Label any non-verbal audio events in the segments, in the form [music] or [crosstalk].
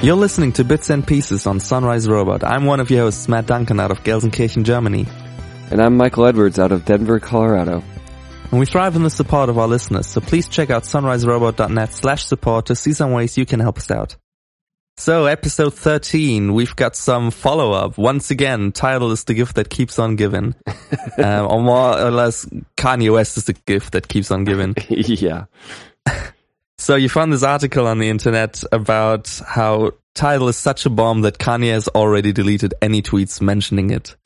You're listening to Bits and Pieces on Sunrise Robot. I'm one of your hosts, Matt Duncan, out of Gelsenkirchen, Germany. And I'm Michael Edwards out of Denver, Colorado. And we thrive on the support of our listeners, so please check out sunriserobot.net slash support to see some ways you can help us out. So, episode 13, we've got some follow-up. Once again, Tidal is the gift that keeps on giving. um, [laughs] or more or less, Kanye West is the gift that keeps on giving. [laughs] yeah. So you found this article on the internet about how Tidal is such a bomb that Kanye has already deleted any tweets mentioning it.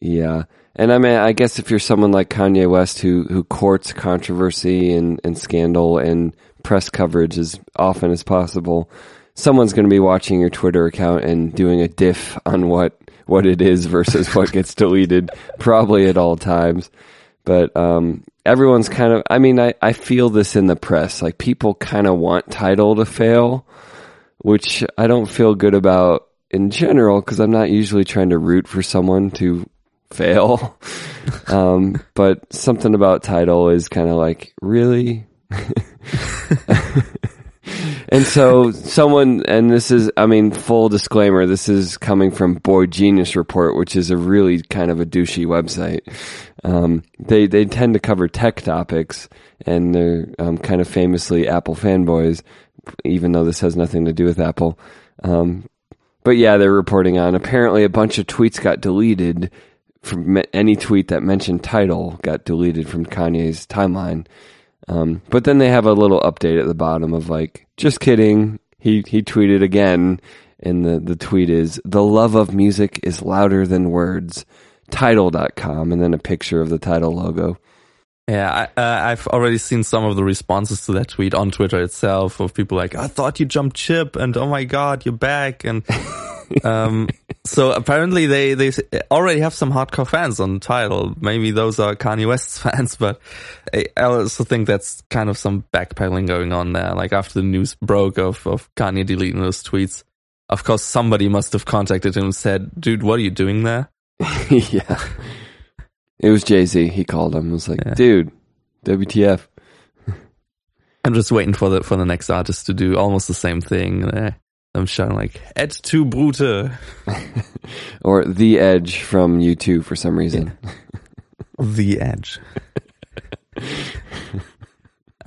Yeah. And I mean, I guess if you're someone like Kanye West who, who courts controversy and, and scandal and press coverage as often as possible, someone's going to be watching your Twitter account and doing a diff on what, what it is versus what gets [laughs] deleted probably at all times. But, um, everyone's kind of, I mean, I, I feel this in the press. Like people kind of want Tidal to fail, which I don't feel good about in general because I'm not usually trying to root for someone to fail. [laughs] um, but something about Tidal is kind of like, really? [laughs] and so someone, and this is, I mean, full disclaimer, this is coming from Boy Genius Report, which is a really kind of a douchey website. Um, they, they tend to cover tech topics and they're um, kind of famously Apple fanboys, even though this has nothing to do with Apple. Um, but yeah, they're reporting on apparently a bunch of tweets got deleted from any tweet that mentioned Tidal got deleted from Kanye's timeline. Um, but then they have a little update at the bottom of like, just kidding. He he tweeted again, and the the tweet is the love of music is louder than words. Tidal.com, and then a picture of the Tidal logo. Yeah, I, uh, I've already seen some of the responses to that tweet on Twitter itself of people like, I thought you jumped ship and oh my God, you're back. And, [laughs] um, so apparently they, they already have some hardcore fans on Tidal. Maybe those are Kanye West's [laughs] fans, but I also think that's kind of some backpedaling going on there. Like after the news broke of, of Kanye deleting those tweets, of course somebody must have contacted him and said, dude, what are you doing there? [laughs] yeah. It was Jay Z. He called him. was like, yeah. dude, WTF. [laughs] I'm just waiting for the for the next artist to do almost the same thing. I'm shouting like Et tu Brute [laughs] or The Edge from U2 for some reason. The Edge. [laughs]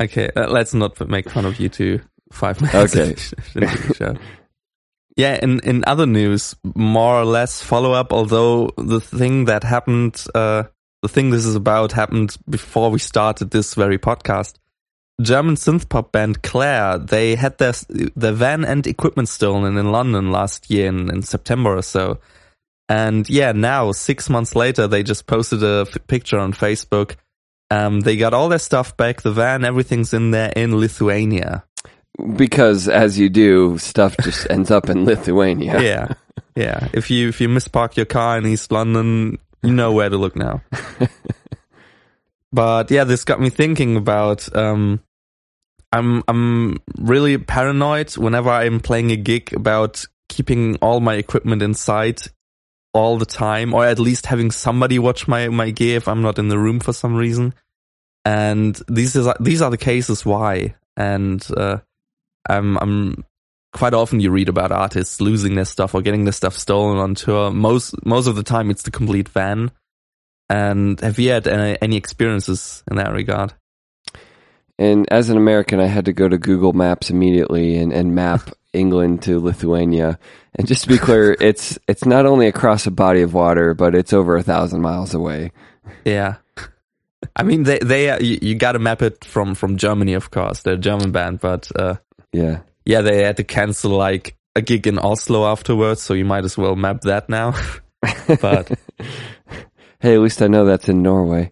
okay, uh, let's not make fun of U2 five minutes. Okay. [laughs] Yeah, in, in other news, more or less follow up, although the thing that happened, uh, the thing this is about happened before we started this very podcast. German synth pop band Claire, they had their, their van and equipment stolen in London last year in, in September or so. And yeah, now six months later, they just posted a f- picture on Facebook. Um, they got all their stuff back, the van, everything's in there in Lithuania because as you do, stuff just [laughs] ends up in Lithuania. Yeah, yeah. If you if you mispark your car in East London, you know where to look now. [laughs] but yeah, this got me thinking about. Um, I'm I'm really paranoid whenever I'm playing a gig about keeping all my equipment inside all the time, or at least having somebody watch my my gear if I'm not in the room for some reason. And these is these are the cases why. And uh, I'm, I'm quite often you read about artists losing their stuff or getting their stuff stolen on tour. Most most of the time, it's the complete van. And have you had any, any experiences in that regard? And as an American, I had to go to Google Maps immediately and, and map [laughs] England to Lithuania. And just to be clear, it's it's not only across a body of water, but it's over a thousand miles away. Yeah. I mean, they they uh, you, you got to map it from from Germany, of course. They're a German band, but uh, yeah. Yeah, they had to cancel like a gig in Oslo afterwards, so you might as well map that now. [laughs] but [laughs] hey, at least I know that's in Norway.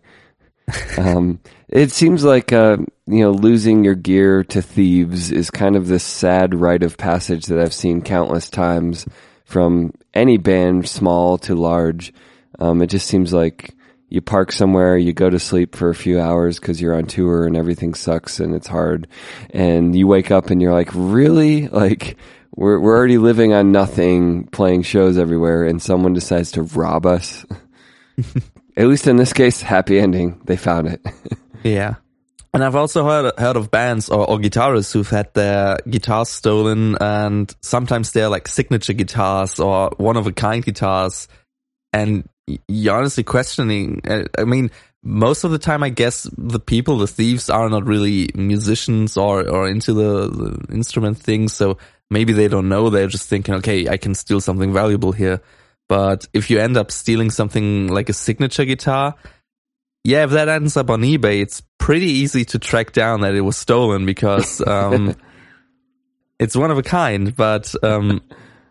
Um, it seems like uh, you know losing your gear to thieves is kind of this sad rite of passage that I've seen countless times from any band, small to large. Um, it just seems like you park somewhere, you go to sleep for a few hours because you're on tour and everything sucks and it's hard. And you wake up and you're like, really? [laughs] Like, we're, we're already living on nothing, playing shows everywhere, and someone decides to rob us. [laughs] at least in this case, happy ending. They found it. [laughs] yeah. And I've also heard heard of bands or, or guitarists who've had their guitars stolen, and sometimes they're like signature guitars or one of a kind guitars, and you're honestly questioning. uh, I mean, most of the time, I guess the people, the thieves, are not really musicians or or into the, the instrument thing, so maybe they don't know. They're just thinking, okay, I can steal something valuable here. But if you end up stealing something like a signature guitar, yeah, if that ends up on eBay, it's pretty easy to track down that it was stolen because [laughs] um, it's one of a kind. But um,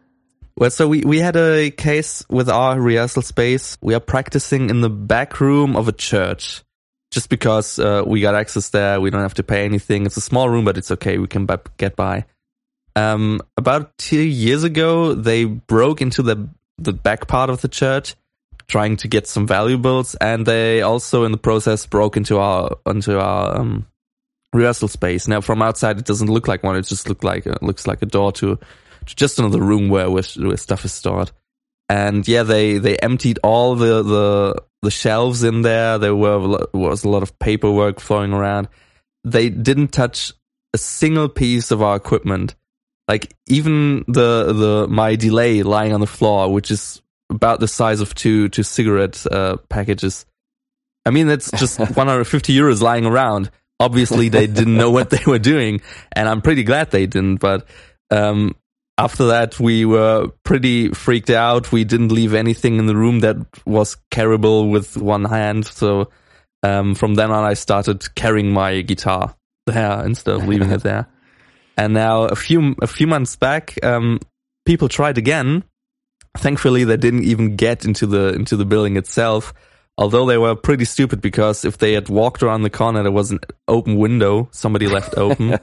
[laughs] well, so we we had a case with our rehearsal space. We are practicing in the back room of a church. Just because uh, we got access there, we don't have to pay anything. It's a small room, but it's okay. We can b- get by. Um, about two years ago, they broke into the the back part of the church trying to get some valuables, and they also in the process broke into our into our um, rehearsal space. Now, from outside, it doesn't look like one; it just look like it looks like a door to, to just another room where, where stuff is stored. And yeah, they they emptied all the the the shelves in there. There were was a lot of paperwork flowing around. They didn't touch a single piece of our equipment. Like even the the my delay lying on the floor, which is about the size of two two cigarette uh, packages. I mean, that's just [laughs] 150 euros lying around. Obviously, they didn't know what they were doing, and I'm pretty glad they didn't. But um, after that, we were pretty freaked out. We didn't leave anything in the room that was carryable with one hand. So um, from then on, I started carrying my guitar there instead of leaving it [laughs] there. And now, a few a few months back, um, people tried again. Thankfully they didn't even get into the into the building itself. Although they were pretty stupid because if they had walked around the corner there was an open window. Somebody left [laughs] open.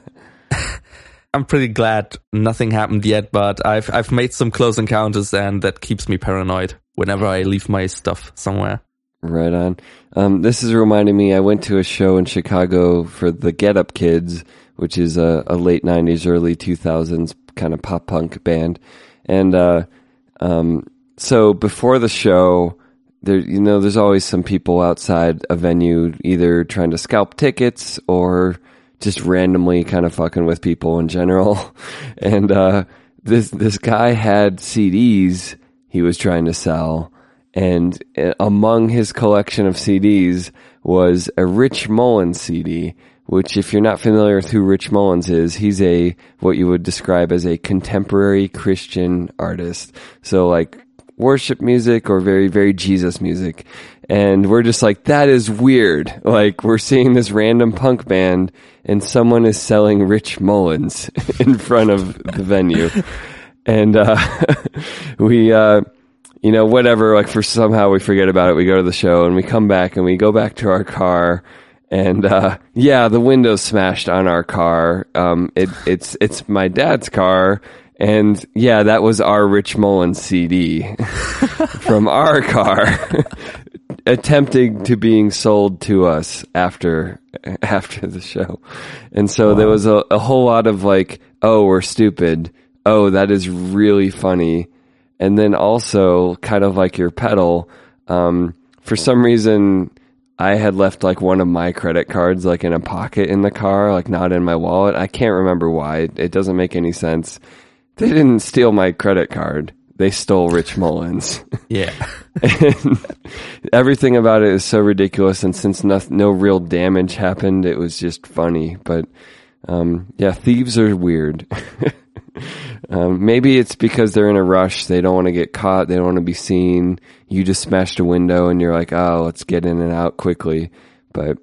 [laughs] I'm pretty glad nothing happened yet but i've i've made some close encounters and that keeps me paranoid whenever i leave my stuff somewhere. Right on. Um, this is reminding me i went to a show in chicago for the get up kids which is a, a late 90s early 2000s kind of pop punk band and uh, um, so before the show, there, you know, there's always some people outside a venue either trying to scalp tickets or just randomly kind of fucking with people in general. [laughs] And, uh, this, this guy had CDs he was trying to sell. And uh, among his collection of CDs was a Rich Mullins CD which if you're not familiar with who Rich Mullins is, he's a, what you would describe as a contemporary Christian artist. So like worship music or very, very Jesus music. And we're just like, that is weird. Like we're seeing this random punk band and someone is selling Rich Mullins [laughs] in front of the venue. And, uh, [laughs] we, uh, you know, whatever, like for somehow we forget about it. We go to the show and we come back and we go back to our car and uh, yeah, the windows smashed on our car. Um, it, it's it's my dad's car, and yeah, that was our Rich Mullins [laughs] CD from our car, [laughs] attempting to being sold to us after [laughs] after the show, and so wow. there was a, a whole lot of like, oh, we're stupid. Oh, that is really funny, and then also kind of like your pedal. Um, for some reason I had left like one of my credit cards like in a pocket in the car, like not in my wallet. I can't remember why. It doesn't make any sense. They didn't steal my credit card. They stole Rich [laughs] Mullins. Yeah. [laughs] everything about it is so ridiculous. And since no, no real damage happened, it was just funny. But um, yeah, thieves are weird. [laughs] Um, maybe it's because they're in a rush. They don't want to get caught. They don't want to be seen. You just smashed a window and you're like, oh, let's get in and out quickly. But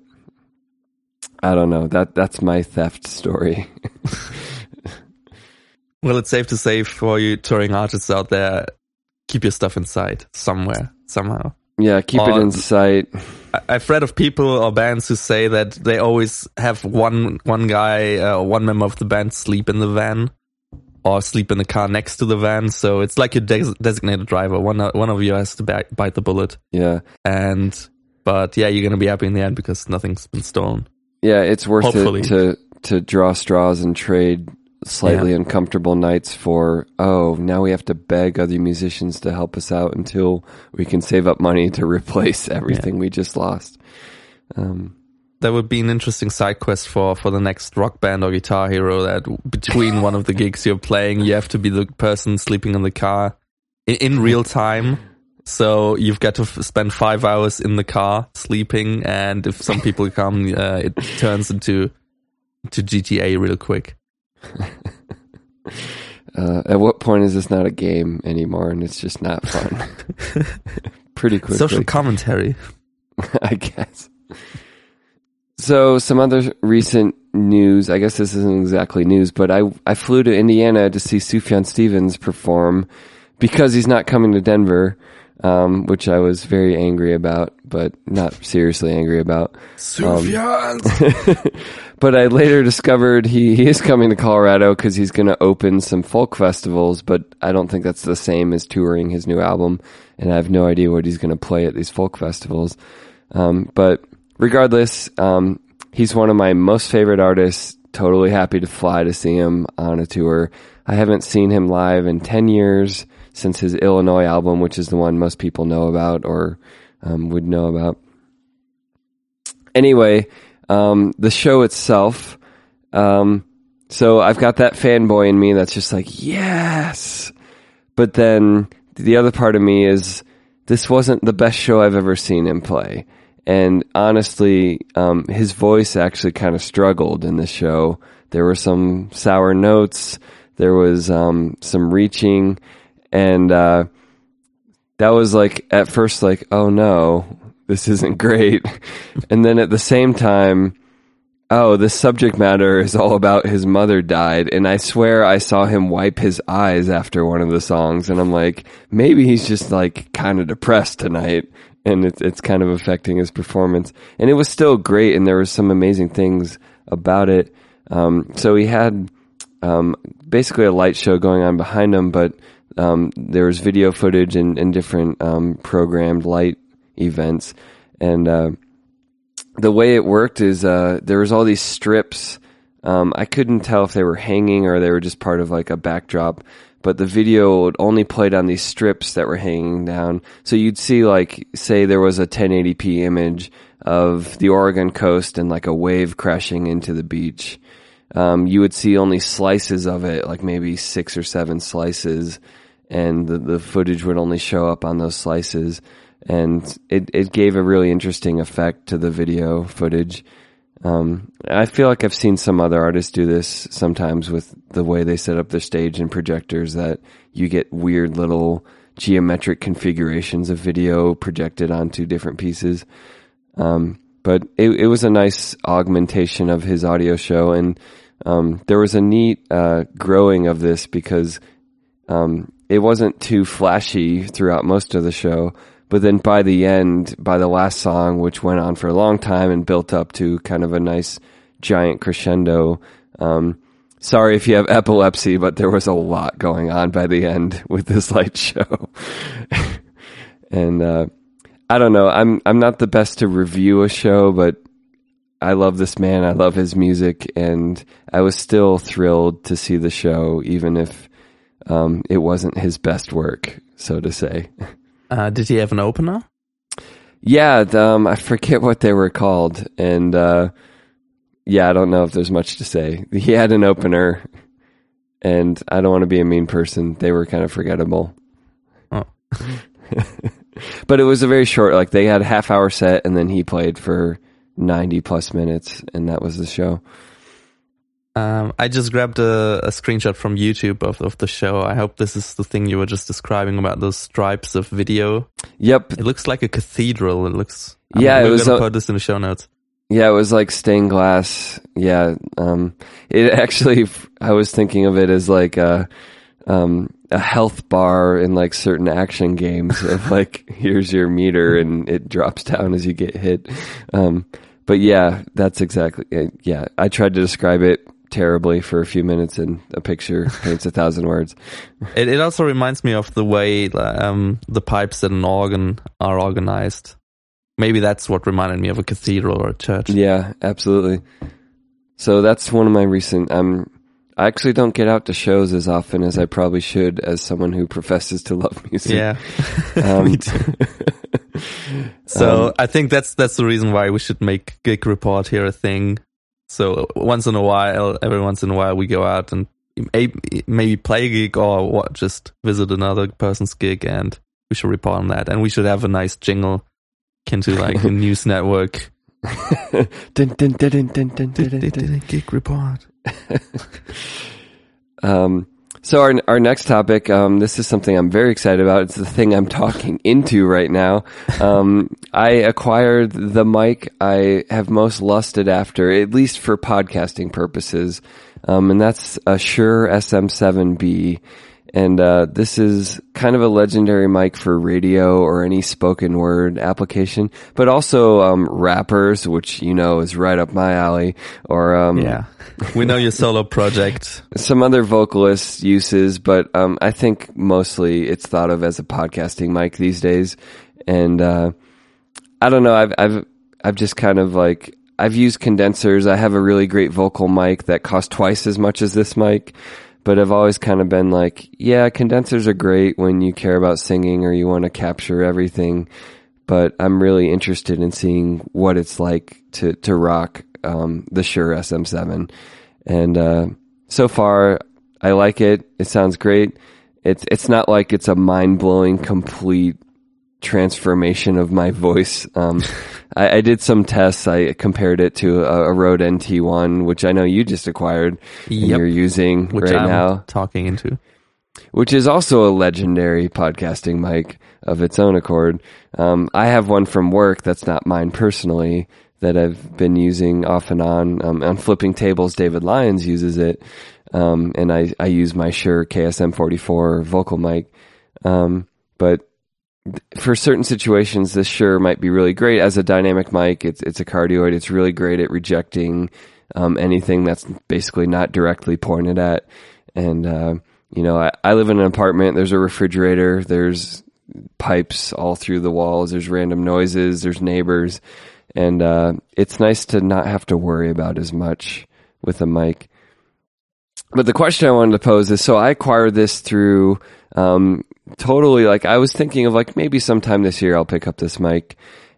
I don't know. That that's my theft story. [laughs] well, it's safe to say for you touring artists out there, keep your stuff inside somewhere, somehow. Yeah, keep or, it in sight. I've read of people or bands who say that they always have one one guy uh, or one member of the band sleep in the van or sleep in the car next to the van. So it's like your des- designated driver. One one of you has to bite, bite the bullet. Yeah. And but yeah, you're gonna be happy in the end because nothing's been stolen. Yeah, it's worth Hopefully. it to to draw straws and trade slightly uncomfortable nights for oh now we have to beg other musicians to help us out until we can save up money to [laughs] replace everything we just lost. Um, that would be an interesting side quest for for the next rock band or guitar hero that between one of the gigs you're playing you have to be the person sleeping in the car in, in real time. So you've got to f- spend five hours in the car sleeping and if some people come uh, it turns into to gta real quick. Uh, at what point is this not a game anymore and it's just not fun? [laughs] [laughs] Pretty quick social commentary. [laughs] I guess so some other recent news. I guess this isn't exactly news, but I I flew to Indiana to see Sufjan Stevens perform because he's not coming to Denver, um, which I was very angry about, but not seriously angry about. Sufjan. Um, [laughs] but I later discovered he, he is coming to Colorado because he's going to open some folk festivals, but I don't think that's the same as touring his new album, and I have no idea what he's going to play at these folk festivals. Um, but regardless, um, he's one of my most favorite artists. Totally happy to fly to see him on a tour. I haven't seen him live in 10 years since his Illinois album, which is the one most people know about or um, would know about. Anyway, um, the show itself. Um, so I've got that fanboy in me that's just like, yes. But then the other part of me is, this wasn't the best show I've ever seen him play. And honestly, um, his voice actually kind of struggled in the show. There were some sour notes. There was um, some reaching, and uh, that was like at first like, oh no, this isn't great. [laughs] and then at the same time, oh, this subject matter is all about his mother died. And I swear I saw him wipe his eyes after one of the songs. And I'm like, maybe he's just like kind of depressed tonight and it's it's kind of affecting his performance. And it was still great, and there were some amazing things about it. Um, so he had um, basically a light show going on behind him, but um, there was video footage and, and different um, programmed light events. And uh, the way it worked is uh, there was all these strips. Um, I couldn't tell if they were hanging or they were just part of like a backdrop but the video only played on these strips that were hanging down. So you'd see like, say there was a 1080p image of the Oregon coast and like a wave crashing into the beach. Um, you would see only slices of it, like maybe six or seven slices, and the, the footage would only show up on those slices. And it, it gave a really interesting effect to the video footage. Um, I feel like I've seen some other artists do this sometimes with the way they set up their stage and projectors that you get weird little geometric configurations of video projected onto different pieces. Um, but it, it, was a nice augmentation of his audio show, and um, there was a neat uh, growing of this because um, it wasn't too flashy throughout most of the show, but then by the end, by the last song, which went on for a long time and built up to kind of a nice giant crescendo. Um, sorry if you have epilepsy, but there was a lot going on by the end [laughs] with this light show. [laughs] and uh, I don't know. I'm I'm not the best to review a show, but I love this man. I love his music, and I was still thrilled to see the show, even if um, it wasn't his best work, so to say. [laughs] Uh, did he have an opener? Yeah, um, I forget what they were called, and uh, yeah, I don't know if there's much to say. He had an opener, and I don't want to be a mean person. They were kind of forgettable. Oh. [laughs] but it was a very short. Like they had a half hour set, and then he played for ninety plus minutes, and that was the show. Um, I just grabbed a, a, screenshot from YouTube of, of the show. I hope this is the thing you were just describing about those stripes of video. Yep. It looks like a cathedral. It looks. I'm, yeah, it was. Gonna a, put this in the show notes. Yeah, it was like stained glass. Yeah. Um, it [laughs] actually, I was thinking of it as like a, um, a health bar in like certain action games of [laughs] like, here's your meter and it drops down as you get hit. Um, but yeah, that's exactly, yeah, I tried to describe it terribly for a few minutes and a picture [laughs] paints a thousand words. It, it also reminds me of the way um, the pipes at an organ are organized. Maybe that's what reminded me of a cathedral or a church. Yeah, absolutely. So that's one of my recent. Um, I actually don't get out to shows as often as I probably should as someone who professes to love music. Yeah. [laughs] Um, [laughs] Me too. So Um, I think that's that's the reason why we should make Gig Report here a thing. So once in a while, every once in a while, we go out and maybe play a gig or what, just visit another person's gig, and we should report on that. And we should have a nice jingle, akin to like the [laughs] news network. gig report. [laughs] um, so our our next topic, um, this is something I'm very excited about. It's the thing I'm talking [laughs] into right now. Um, I acquired the mic I have most lusted after, at least for podcasting purposes, um, and that's a Shure SM7B. And uh, this is kind of a legendary mic for radio or any spoken word application, but also um, rappers, which you know is right up my alley, or um, Yeah, we know your solo project. [laughs] some other vocalist uses, but um, I think mostly it's thought of as a podcasting mic these days. And uh, I don't know. I've I've I've just kind of like I've used condensers. I have a really great vocal mic that costs twice as much as this mic. But I've always kind of been like, yeah, condensers are great when you care about singing or you want to capture everything. But I'm really interested in seeing what it's like to to rock um, the Shure SM7. And uh, so far, I like it. It sounds great. It's it's not like it's a mind blowing complete transformation of my voice. Um, [laughs] I, I did some tests. I compared it to a, a Rode NT1, which I know you just acquired and Yep. you're using Which right I'm now, talking into. which is also a legendary podcasting mic of its own accord. Um, I have one from work that's not mine personally that I've been using off and on. Um, on flipping tables, David Lyons uses it, um, and I, I use my Shure KSM44 vocal mic. Um, but for certain situations, this sure might be really great as a dynamic mic. It's it's a cardioid. It's really great at rejecting um, anything that's basically not directly pointed at. And uh, you know, I, I live in an apartment. There's a refrigerator. There's pipes all through the walls. There's random noises. There's neighbors, and uh, it's nice to not have to worry about as much with a mic. But the question I wanted to pose is: so I acquired this through um, totally like I was thinking of like maybe sometime this year I'll pick up this mic,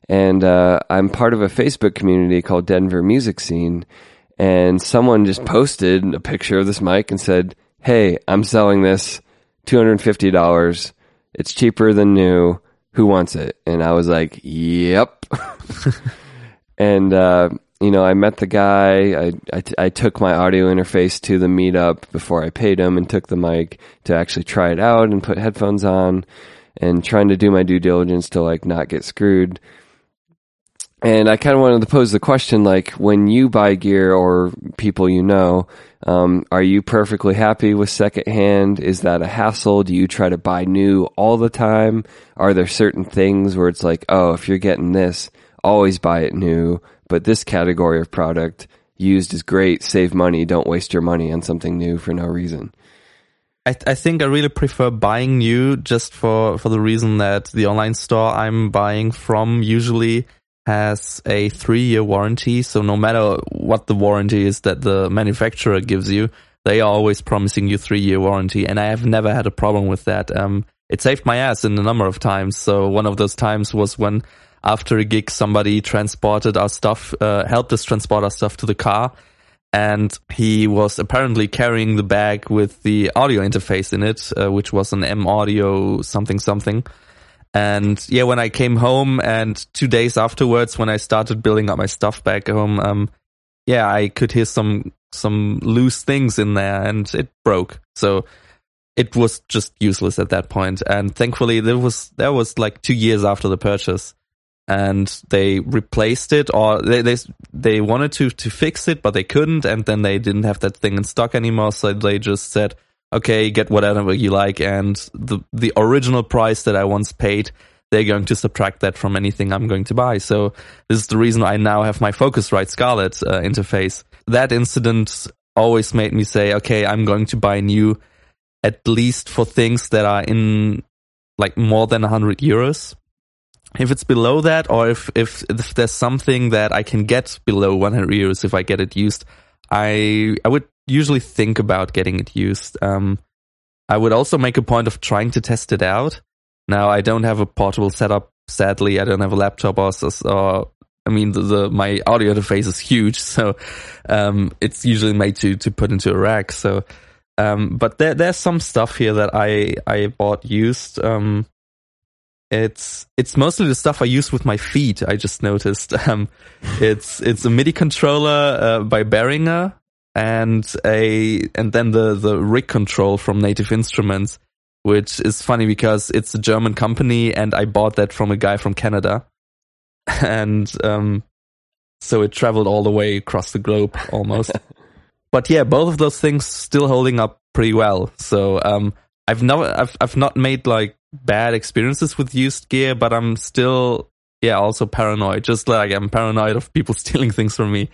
and uh, I'm part of a Facebook community called Denver Music Scene, and someone just posted a picture of this mic and said, "Hey, I'm selling this, two hundred and fifty dollars. It's cheaper than new. Who wants it?" And I was like, "Yep." [laughs] and uh, you know, I met the guy. I, I I took my audio interface to the meetup before I paid him, and took the mic to actually try it out and put headphones on, and trying to do my due diligence to like not get screwed. And I kind of wanted to pose the question, like, when you buy gear or people you know, um, are you perfectly happy with secondhand? Is that a hassle? Do you try to buy new all the time? Are there certain things where it's like, oh, if you're getting this, always buy it new, but this category of product used is great, save money, don't waste your money on something new for no reason. I, I think I really prefer buying new just for, for the reason that the online store I'm buying from usually has a three year warranty. So no matter what the warranty is that the manufacturer gives you, they are always promising you three year warranty. And I have never had a problem with that. Um, it saved my ass in a number of times. So one of those times was when after a gig, somebody transported our stuff, uh, helped us transport our stuff to the car. And he was apparently carrying the bag with the audio interface in it, uh, which was an M audio something something. And yeah, when I came home and two days afterwards, when I started building up my stuff back home, um, yeah, I could hear some, some loose things in there and it broke. So it was just useless at that point. And thankfully there was, that was like two years after the purchase and they replaced it or they, they, they wanted to, to fix it, but they couldn't. And then they didn't have that thing in stock anymore. So they just said, okay, get whatever you like, and the the original price that I once paid, they're going to subtract that from anything I'm going to buy. So this is the reason I now have my Focusrite Scarlett uh, interface. That incident always made me say, okay, I'm going to buy new, at least for things that are in like more than 100 euros. If it's below that, or if, if if there's something that I can get below 100 euros, if I get it used, I I would usually think about getting it used. Um, I would also make a point of trying to test it out. Now I don't have a portable setup. Sadly, I don't have a laptop or, or I mean, the, the, my audio interface is huge, [laughs] so um, it's usually made to to put into a rack. So, um, but there there's some stuff here that I I bought used. Um, it's it's mostly the stuff I use with my feet. I just noticed. [laughs] Um, it's it's a MIDI controller uh, by Behringer and a and then the the Rig Kontrol from Native Instruments, which is funny because it's a German company and I bought that from a guy from Canada, [laughs] and um, so it traveled all the way across the globe almost. [laughs] but yeah, both of those things still holding up pretty well. So um, I've never I've I've not made like bad experiences with used gear, but I'm still yeah also paranoid. Just like I'm paranoid of people [laughs] stealing things from me.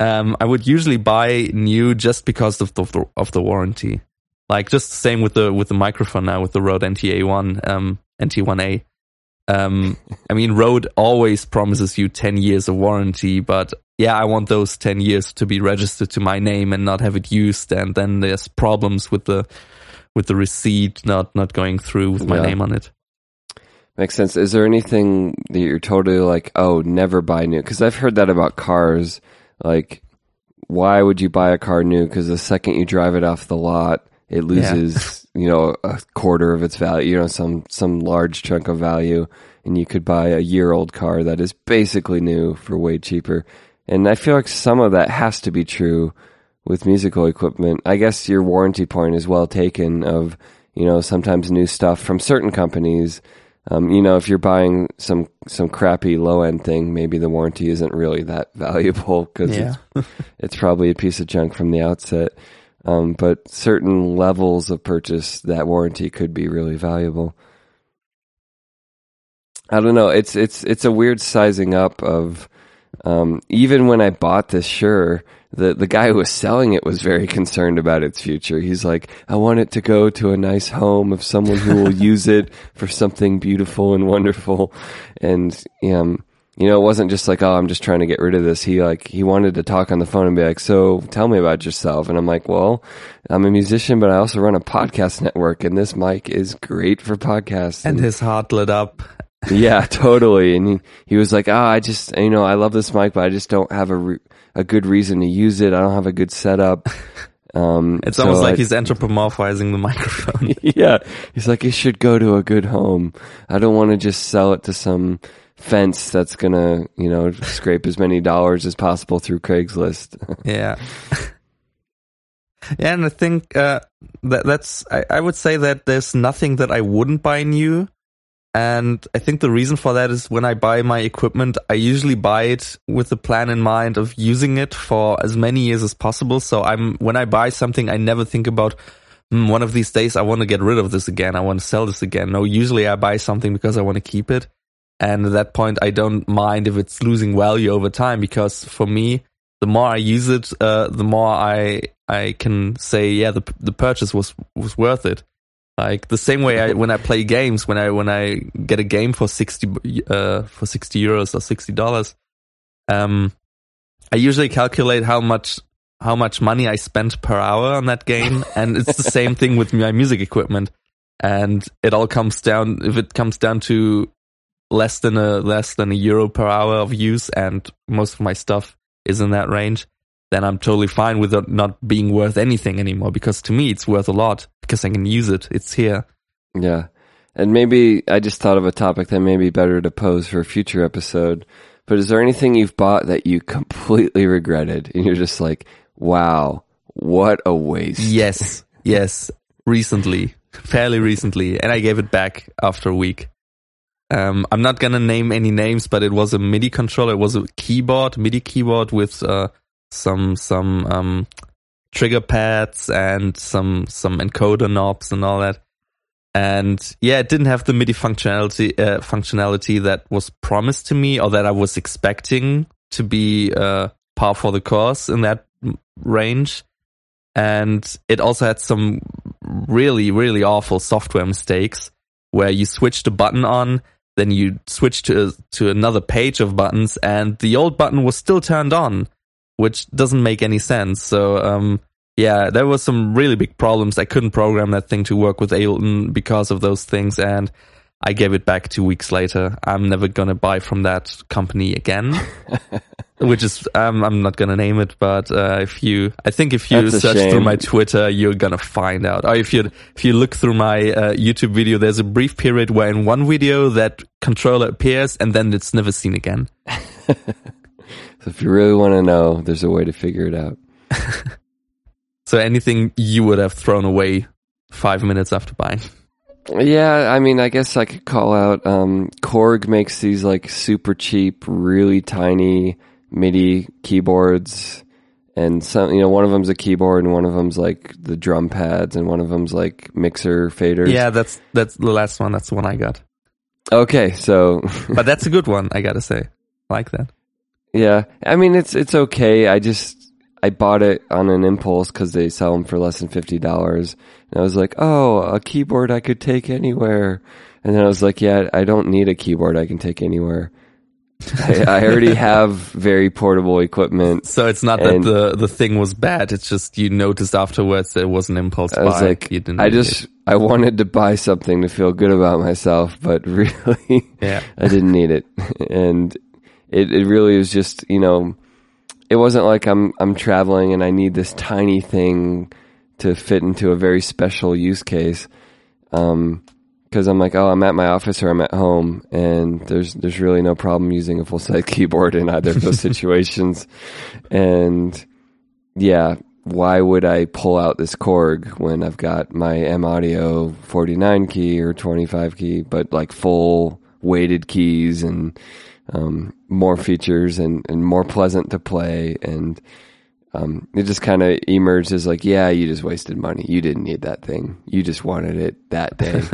Um, I would usually buy new just because of the of the warranty. Like just the same with the with the microphone now with the Rode NTA one um, NT1A. Um, I mean, Rode always promises you 10 years of warranty, but yeah, I want those 10 years to be registered to my name and not have it used. And then there's problems with the, with the receipt not, not going through with my yeah. name on it. Makes sense. Is there anything that you're totally like, oh, never buy new? Because I've heard that about cars. Like, why would you buy a car new? Because the second you drive it off the lot, it loses, yeah. [laughs] you know, a quarter of its value, you know, some some large chunk of value, and you could buy a year old car that is basically new for way cheaper. And I feel like some of that has to be true with musical equipment. I guess your warranty point is well taken of, you know, sometimes new stuff from certain companies um, you know, if you're buying some some crappy low end thing, maybe the warranty isn't really that [laughs] valuable because yeah. it's, [laughs] it's, probably a piece of junk from the outset. Um, but certain levels of purchase, that warranty could be really valuable. I don't know. It's it's it's a weird sizing up of um, even when I bought this Shure, the the guy who was selling it was very concerned about its future. He's like, I want it to go to a nice home of someone who will [laughs] use it for something beautiful and wonderful. And um, you know, it wasn't just like, oh, I'm just trying to get rid of this. He like he wanted to talk on the phone and be like, so tell me about yourself. And I'm like, well, I'm a musician, but I also run a podcast network, and this mic is great for podcasts. And, and his heart lit up yeah, [laughs] totally. And he, he was like, "Ah, oh, I just, you know, I love this mic, but I just don't have a re- a good reason to use it. I don't have a good setup." [laughs] Um, it's so almost like I, he's anthropomorphizing the microphone. [laughs] yeah, he's like, "It should go to a good home. I don't want to just sell it to some fence that's gonna, you know, scrape as many dollars as possible through Craigslist." yeah. Yeah, and I think uh, that that's I, I would say that there's nothing that I wouldn't buy new and I think the reason for that is when I buy my equipment, I usually buy it with the plan in mind of using it for as many years as possible. So I'm, when I buy something, I never think about, mm, one of these days I want to get rid of this again. I want to sell this again. No, usually I buy something because I want to keep it. And at that point, I don't mind if it's losing value over time because for me, the more I use it, uh, the more I, I can say, yeah, the, the purchase was, was worth it. Like the same way I, [laughs] when I play games, when I when I get a game for sixty uh, for sixty euros or sixty dollars, um, I usually calculate how much how much money I spent per hour on that game, [laughs] and it's the same thing with my music equipment. And it all comes down if it comes down to less than a less than a euro per hour of use, and most of my stuff is in that range then I'm totally fine with it not being worth anything anymore because to me it's worth a lot because I can use it. It's here. Yeah. And maybe I just thought of a topic that may be better to pose for a future episode. But is there anything you've bought that you [laughs] completely regretted and you're just like, wow, what a waste? Yes. yes. Recently, fairly recently. And I gave it back after a week. Um, I'm not gonna name any names, but it was a MIDI controller. It was a keyboard, MIDI keyboard with uh, some some um, trigger pads and some some encoder knobs and all that. And yeah, it didn't have the MIDI functionality uh, functionality that was promised to me or that I was expecting to be uh, par for the course in that range. And it also had some really really awful software mistakes where you switch the button on then you switch to to another page of buttons and the old button was still turned on which doesn't make any sense. So um, yeah, there was some really big problems. I couldn't program that thing to work with Ableton because of those things, and I gave it back two weeks later. I'm never gonna buy from that company again. [laughs] Which is um, I'm not gonna name it, but uh, if you, I think if you That's search through my Twitter, you're gonna find out. Or if you if you look through my uh, YouTube video, there's a brief period where in one video that controller appears and then it's never seen again. [laughs] So if you really want to know, there's a way to figure it out. [laughs] So anything you would have thrown away five minutes after buying. Yeah, I mean, I guess I could call out um, Korg makes these like super cheap, really tiny MIDI keyboards, and some, you know, one of them's a keyboard, and one of them's like the drum pads, and one of them's like mixer faders. Yeah, that's that's the last one. That's the one I got. Okay, so But that's a [laughs] good one, I gotta say. Like that. Yeah, I mean, it's it's okay. I just I bought it on an impulse because they sell them for less than fifty dollars, and I was like, oh, a keyboard I could take anywhere. And then I was like, yeah, I don't need a keyboard I can take anywhere. I, I already [laughs] have very portable equipment. So it's not that the the thing was bad. It's just you noticed afterwards that it was an impulse I was buy. like, you didn't I just, it. I wanted to buy something to feel good about myself, but [laughs] really, yeah. I didn't need it. [laughs] And it, it really was just, you know, it wasn't like I'm, I'm traveling and I need this tiny thing to fit into a very special use case. Um, cause I'm like, oh, I'm at my office or I'm at home and there's, there's really no problem using a full size [laughs] keyboard in either of those [laughs] situations. And yeah, why would I pull out this Korg when I've got my M Audio 49 key or 25 key, but like full weighted keys and um, more features and, and more pleasant to play. And um, it just kind of emerged as like, yeah, you just wasted money. You didn't need that thing. You just wanted it that day. [laughs]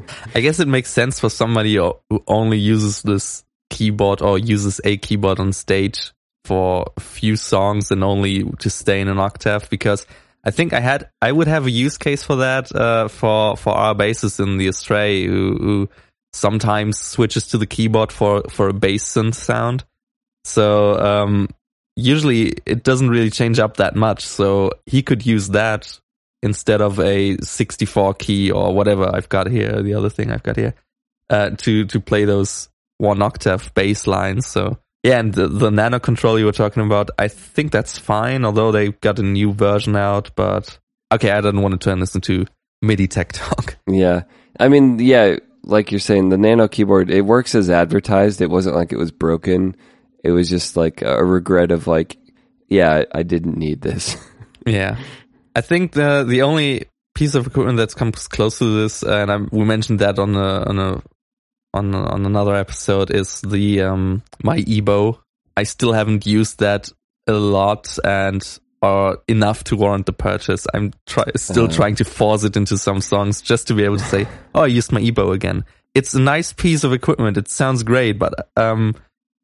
[laughs] I guess it makes sense for somebody who only uses this keyboard or uses a keyboard on stage for a few songs and only to stay in an octave because I think I had I would have a use case for that uh, for for our bassist in the Astray who, who sometimes switches to the keyboard for for a bass synth sound. So um, usually it doesn't really change up that much. So he could use that instead of a 64 key or whatever I've got here, the other thing I've got here, uh, to to play those one octave bass lines. So yeah, and the, the nanoKONTROL you were talking about, I think that's fine. Although they got a new version out, but okay, I don't want to turn this into MIDI tech talk. yeah. I mean, yeah, like you're saying, the Nano keyboard, it works as advertised. It wasn't like it was broken. It was just like a regret of like, yeah, I didn't need this. [laughs] Yeah, I think the the only piece of equipment that comes close to this, and I, we mentioned that on a on a on on another episode, is the um my EBow. I still haven't used that a lot and or enough to warrant the purchase. I'm try, still Uh. trying to force it into some songs just to be able to say, [laughs] "Oh, I used my EBow again." It's a nice piece of equipment. It sounds great, but um,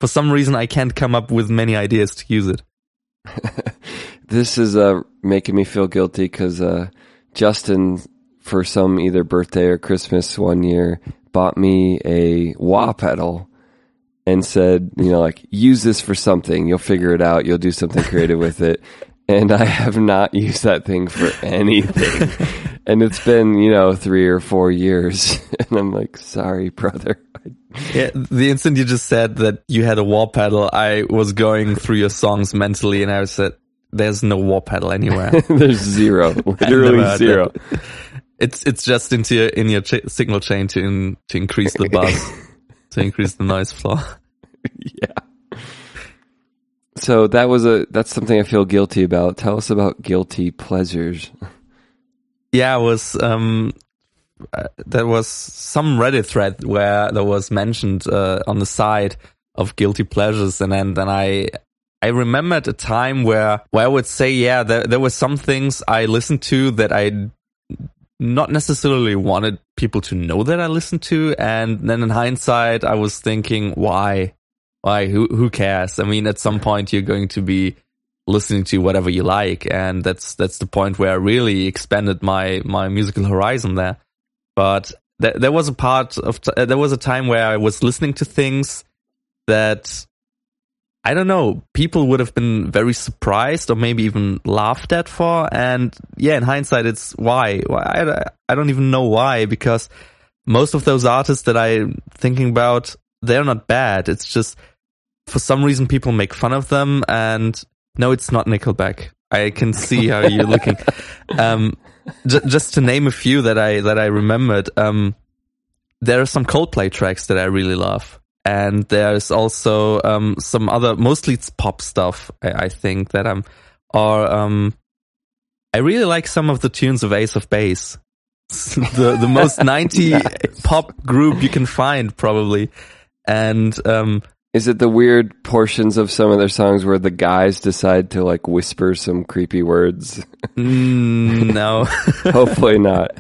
for some reason, I can't come up with many ideas to use it. [laughs] this is uh, making me feel guilty because uh, Justin, for some either birthday or Christmas one year, bought me a wah pedal and said, you know, like, use this for something. You'll figure it out. You'll do something creative with it. [laughs] And I have not used that thing for anything. [laughs] and it's been, you know, three or four years. [laughs] and I'm like, sorry, brother. Yeah, the instant you just said that you had a wah pedal, I was going through your songs mentally, and I said, "There's no wah pedal anywhere. [laughs] There's zero. Literally zero. it's it's just into your, in your ch- signal chain to in, to increase the buzz, to increase the noise floor." yeah. So that was a that's something I feel guilty about. Tell us about guilty pleasures. Yeah, it was um, uh, there was some Reddit thread where there was mentioned uh, on the side of guilty pleasures, and then then I I remembered a time where where I would say, yeah, there there were some things I listened to that I not necessarily wanted people to know that I listened to, and then in hindsight, I was thinking, why, why, who who cares? I mean, at some point, you're going to be listening to whatever you like and that's that's the point where I really expanded my my musical horizon there but th- there was a part of t- uh, there was a time where I was listening to things that I don't know, people would have been very surprised or maybe even laughed at for. And yeah, in hindsight, it's why. why I, I don't even know why because most of those artists that I'm thinking about, they're not bad. It's just for some reason people make fun of them. And no, it's not Nickelback. I can see how you're looking. [laughs] Um, j- just to name a few that I that I remembered. Um, there are some Coldplay tracks that I really love and there's also um, some other mostly it's pop stuff I, I think that I'm or um, I really like some of the tunes of Ace of Base [laughs] the the most [laughs] 90 nice. pop group you can find probably and um, is it the weird portions of some of their songs where the guys decide to like whisper some creepy words [laughs] mm, no [laughs] hopefully not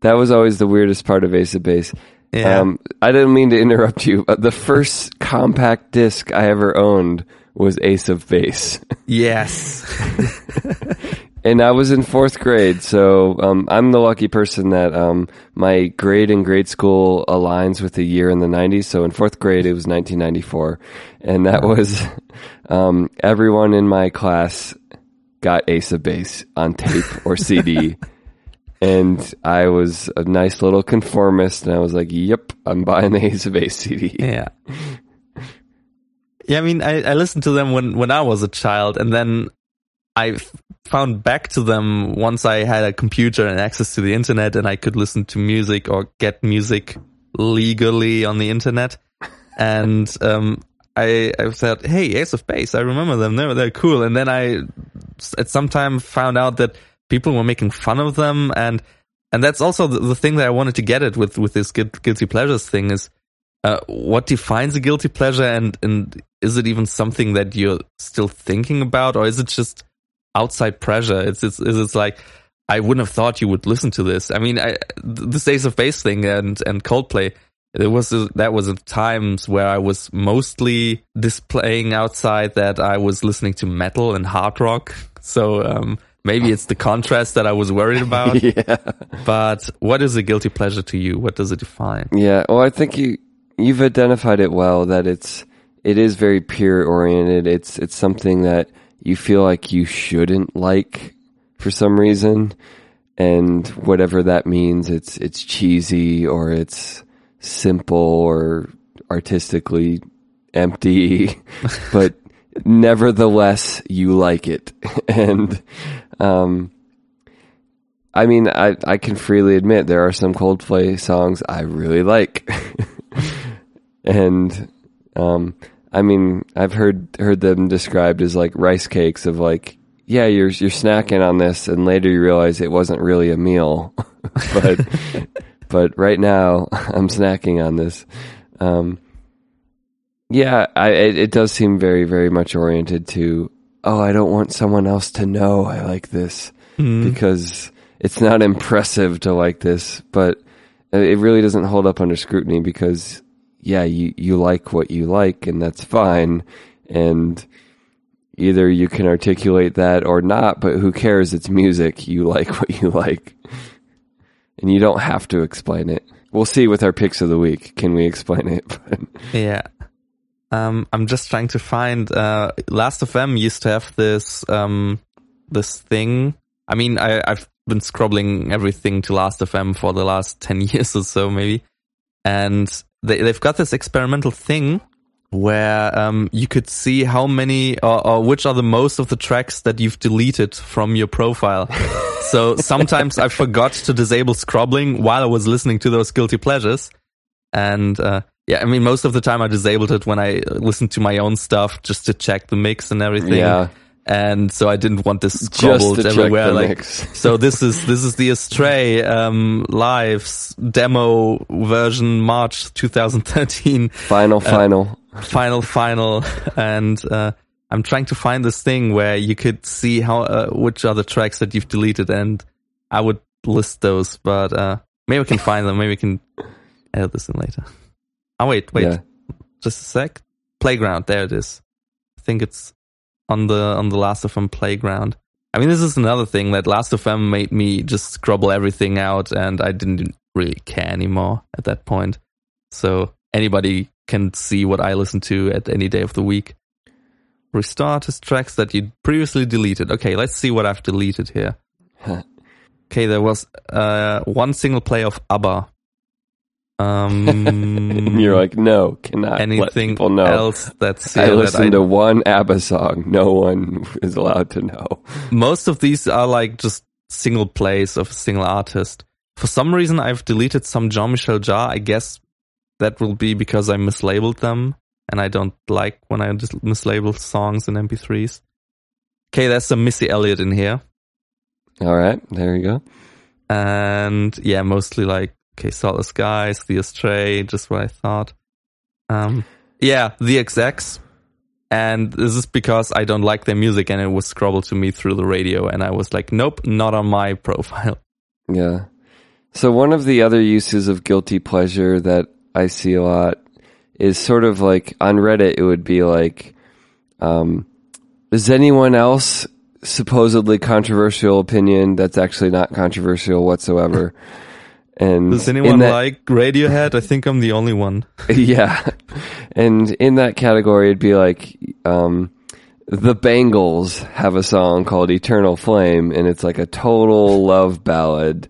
that was always the weirdest part of Ace of Base yeah. Um, I didn't mean to interrupt you. the first compact disc I ever owned was Ace of Base. Yes. [laughs] and I was in fourth grade, so um, I'm the lucky person that um, my grade in grade school aligns with the year in the 90s. So in fourth grade, it was 1994. And that was um, everyone in my class got Ace of Base on tape or CD [laughs] and I was a nice little conformist, and I was like, "Yep, I'm buying the Ace of Base CD." Yeah, yeah. I mean, I, I listened to them when when I was a child, and then I found back to them once I had a computer and access to the internet, and I could listen to music or get music legally on the internet. [laughs] And um, I I thought, "Hey, Ace of Base, I remember them. They're they're cool." And then I at some time found out that people were making fun of them and and that's also the, the thing that I wanted to get at with with this guilty pleasures thing is uh, what defines a guilty pleasure and and is it even something that you're still thinking about or is it just outside pressure it's it's it's like I wouldn't have thought you would listen to this I mean I, this Ace of Base thing and and Coldplay there was a, that was times where I was mostly displaying outside that I was listening to metal and hard rock so um Maybe it's the contrast that I was worried about. [laughs] yeah. But what is a guilty pleasure to you? What does it define? Yeah. Well, I think you you've identified it well that it's it is very peer oriented. It's it's something that you feel like you shouldn't like for some reason and whatever that means it's it's cheesy or it's simple or artistically empty [laughs] but nevertheless you like it [laughs] and um, I mean, I, I can freely admit there are some Coldplay songs I really like. [laughs] and, um, I mean, I've heard, heard them described as like rice cakes of like, yeah, you're, you're snacking on this and later you realize it wasn't really a meal. [laughs] but, [laughs] but right now I'm snacking on this. Um, yeah, I, it, it does seem very, very much oriented to oh, I don't want someone else to know I like this mm. because it's not impressive to like this, but it really doesn't hold up under scrutiny because yeah, you, you like what you like and that's fine. And either you can articulate that or not, but who cares? It's music. You like [laughs] what you like and you don't have to explain it. We'll see with our picks of the week. Can we explain it? [laughs] yeah. Um, I'm just trying to find. Uh, Last.fm used to have this um, this thing. I mean, I, I've been scrobbling everything to Last.fm for the last [laughs] ten years or so, maybe, and they they've got this experimental thing where um, you could see how many or, or, which are the most of the tracks that you've deleted from your profile. [laughs] so sometimes I forgot to disable scrobbling while I was listening to those guilty pleasures, and uh, yeah, I mean, most of the time I disabled it when I listened to my own stuff just to check the mix and everything. Yeah. And so I didn't want this scrobbled everywhere. Like, so this is this is the Astray um, Lives demo version, March 2013. Final, uh, final, final, final, and uh, I'm trying to find this thing where you could see how uh, which are the tracks that you've deleted, and I would list those, but uh, maybe we can find them. Maybe we can edit this in later. Oh wait, wait, yeah. just a sec. Playground, there it is. I think it's on the on the Last.fm playground. I mean, this is another thing that Last.fm made me just scrobble everything out, and I didn't really care anymore at that point. So anybody can see what I listen to at any day of the week. Restart his tracks that you previously deleted. Okay, let's see what I've deleted here. [laughs] okay, there was uh, one single play of ABBA. Um, [laughs] you're like, no, cannot let anything people know. else that's I here that listened I- to one ABBA song. No one [laughs] is allowed to know. most of these are like just single plays of a single artist. For some reason, I've deleted some Jean-Michel Jarre. I guess that will be because I mislabeled them, and I don't like when I just mislabel songs in MP3s. Okay, there's some Missy Elliott in here, All right, there you go. and yeah, mostly like okay, Saltless Skies, The Astray, just what I thought. Um, yeah, The XX. And this is because I don't like their music and it was scrobbled to me through the radio and I was like, nope, not on my [laughs] profile. Yeah. So one of the other uses of guilty pleasure that I see a lot is sort of like on Reddit. It would be like, um, does anyone else supposedly controversial opinion that's actually not controversial whatsoever? [laughs] And Does anyone that- like Radiohead? I think I'm the only one. [laughs] [laughs] yeah. And in that category, it'd be like, um, the Bangles have a song called Eternal Flame and it's like a total [laughs] love ballad,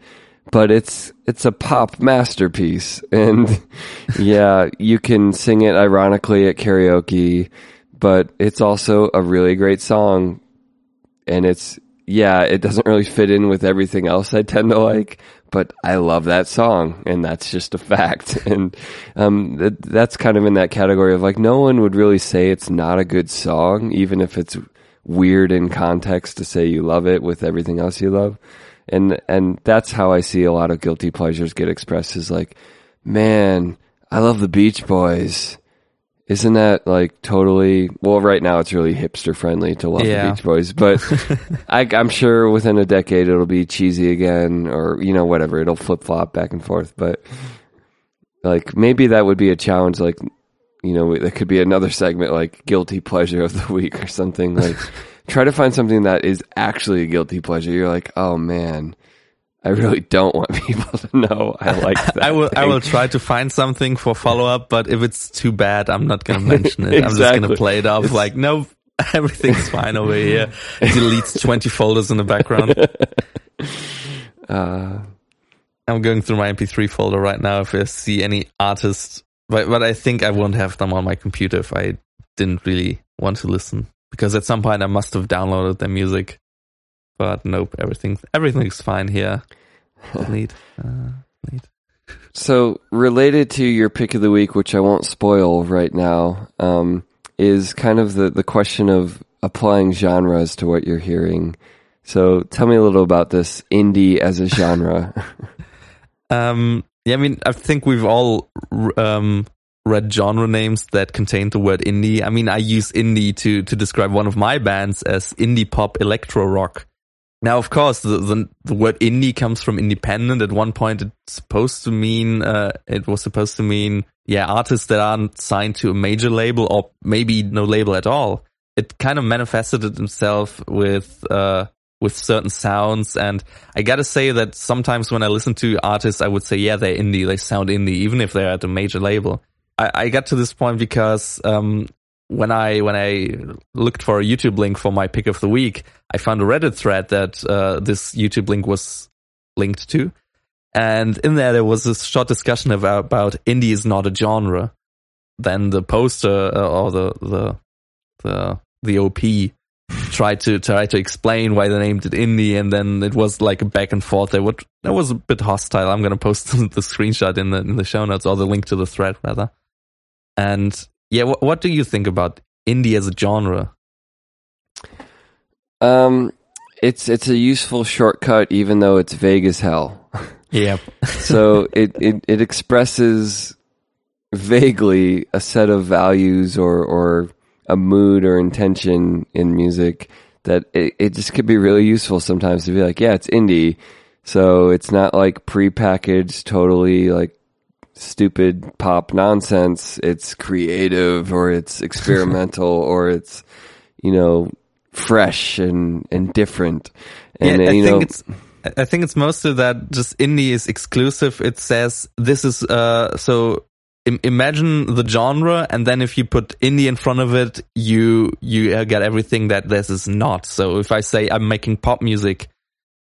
but it's, it's a pop masterpiece. And yeah, you can sing it ironically at karaoke, but it's also a really great song. And it's, yeah, it doesn't really fit in with everything else I tend to like, but I love that song, and that's just a fact. [laughs] And um, th- that's kind of in that category of like, no one would really say it's not a good song, even if it's weird in context to say you love it with everything else you love. And and that's how I see a lot of guilty pleasures get expressed is like, man, I love the Beach Boys. Isn't that like totally well? Right now, it's really hipster friendly to love Yeah. the Beach Boys, but [laughs] I, I'm sure within a decade it'll be cheesy again, or you know whatever. It'll flip flop back and forth. But like maybe that would be a challenge. Like you know, there could be another segment like guilty pleasure of the week or something. Like [laughs] try to find something that is actually a guilty pleasure. You're like, oh man, I really don't want [laughs] people to know I [laughs] like that. I will I will try to find something for follow up, but if it's too bad, I'm not gonna mention it. I'm just gonna play it off It's- like no [laughs] everything's fine over here. Deletes twenty folders in the background. Uh, I'm going through my MP3 folder right now if I see any artists, but but I think I won't have them on my computer if I didn't really want to listen because at some point I must have downloaded their music. But nope, everything everything's fine here. [laughs] Delete, uh, delete. So, related to your pick of the week, which I won't spoil right now, um, is kind of the, the question of applying genres to what you're hearing. So, tell me a little about this indie as a genre. [laughs] Um, yeah, I mean, I think we've all um, read genre names that contain the word indie. I mean, I use indie to to describe one of my bands as indie pop electro rock. Now, of course, the, the the word indie comes from independent. At one point, it's supposed to mean uh, it was supposed to mean yeah, artists that aren't signed to a major label or maybe no label at all. It kind of manifested itself with uh, with certain sounds, and I gotta say that sometimes when I listen to artists, I would say yeah, they're indie, they sound indie, even if they're at a major label. I, I got to this point because um, when I when I looked for a YouTube link for my pick of the week, I found a Reddit thread that uh, this YouTube link was linked to, and in there there was this short discussion about, about indie is not a genre. Then the poster uh, or the the the the OP tried to try to explain why they named it indie, and then it was like a back and forth. That that was a bit hostile. I'm gonna post [laughs] the screenshot in the in the show notes or the link to the thread rather. And yeah, what what do you think about indie as a genre? um, it's it's a useful shortcut, even though it's vague as hell. [laughs] Yeah, so it, it, it expresses vaguely a set of values or, or a mood or intention in music that it, it just could be really useful sometimes to be like, yeah, it's indie. So it's not like prepackaged, totally like stupid pop nonsense. It's creative or it's [laughs] experimental or it's, you know, fresh and, and different. And, yeah, I you think know, it's I think it's mostly that just indie is exclusive. It says this is uh so Im- imagine the genre, and then if you put indie in front of it, you you uh, get everything that this is not. So if I say I'm making pop music,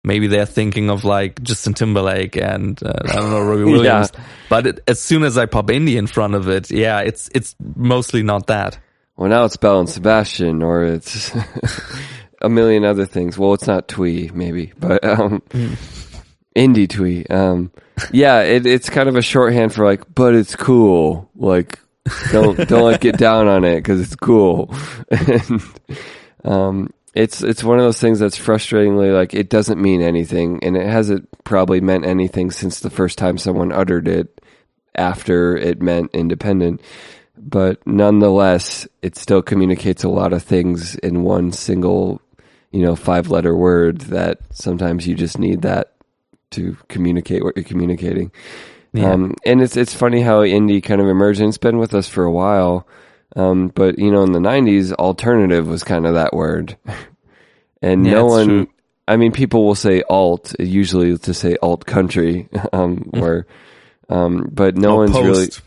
maybe they're thinking of like Justin Timberlake and uh, I don't know Robbie [laughs] Williams. yeah. But it, as soon as I pop indie in front of it, yeah, it's it's mostly not that. Well, now it's Belle and Sebastian, or it's [laughs] a million other things. Well, it's not Twee, maybe, but um, mm. indie Twee. Um, yeah, it, it's kind of a shorthand for like, but it's cool. Like, don't don't like get down on it because it's cool. [laughs] and, um, it's it's one of those things that's frustratingly like it doesn't mean anything, and it hasn't probably meant anything since the first time someone uttered it after it meant independent. But nonetheless, it still communicates a lot of things in one single, you know, five letter word that sometimes you just need that to communicate what you're communicating. Yeah. Um, and it's it's funny how indie kind of emerged, and it's been with us for a while. Um, but you know, in the '90s, alternative was kind of that word, [laughs] and yeah, no one. True. I mean, people will say alt usually to say alt country, [laughs] um, or, um, but no one's post.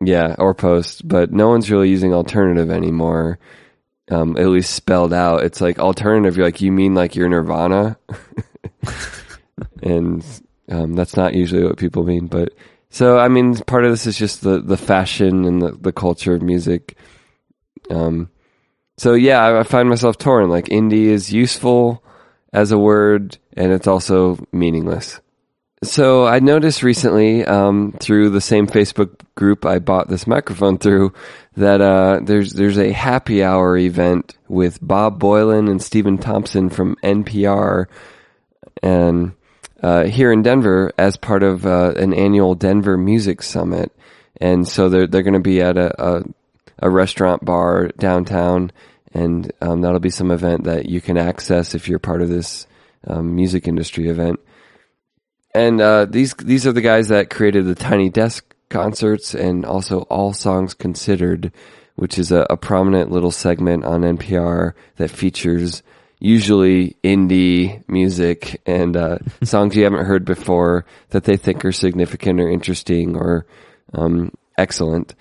really, yeah, or post, but no one's really using alternative anymore. Um, at least spelled out. It's like alternative. You're like, you mean like you're Nirvana, [laughs] and um, that's not usually what people mean. But so, I mean, part of this is just the, the fashion and the, the culture of music. Um, so yeah, I, I find myself torn. Like indie is useful as a word, and it's also meaningless. So I noticed recently um, through the same Facebook group I bought this microphone through that uh, there's there's a happy hour event with Bob Boilen and Stephen Thompson from NPR, and uh, here in Denver as part of uh, an annual Denver Music Summit, and so they're they're going to be at a, a, a restaurant bar downtown, and um, that'll be some event that you can access if you're part of this um, music industry event. And uh, these these are the guys that created the Tiny Desk concerts and also All Songs Considered, which is a, a prominent little segment on NPR that features usually indie music and uh, [laughs] songs you haven't heard before that they think are significant or interesting or um, excellent.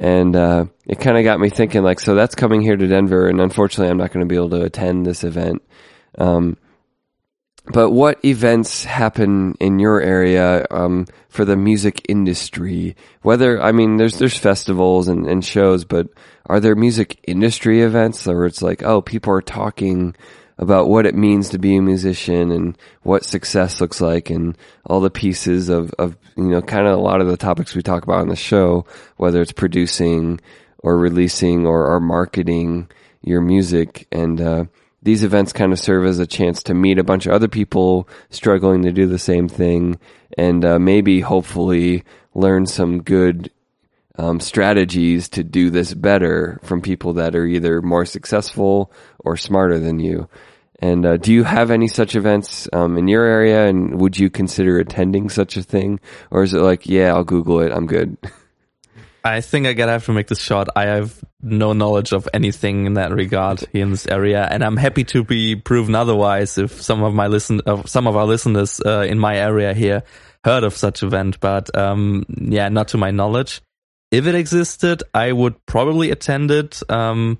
And uh, it kind of got me thinking, like, so that's coming here to Denver, and unfortunately, I'm not going to be able to attend this event. Um, but what events happen in your area um, for the music industry? Whether I mean, there's there's festivals and, and shows, but are there music industry events where it's like, oh, people are talking about what it means to be a musician and what success looks like and all the pieces of, of you know, kind of a lot of the topics we talk about on the show, whether it's producing or releasing or, or marketing your music. And, uh, these events kind of serve as a chance to meet a bunch of other people struggling to do the same thing and uh, maybe hopefully learn some good um, strategies to do this better from people that are either more successful or smarter than you. And uh, do you have any such events um, in your area? And would you consider attending such a thing, or is it like, yeah, I'll Google it, I'm good? [laughs] I think I gotta have to make this short. I have no knowledge of anything in that regard here in this area, and I'm happy to be proven otherwise if some of my listen, uh, some of our listeners uh, in my area here heard of such event. But um, yeah, not to my knowledge. If it existed, I would probably attend it. Um,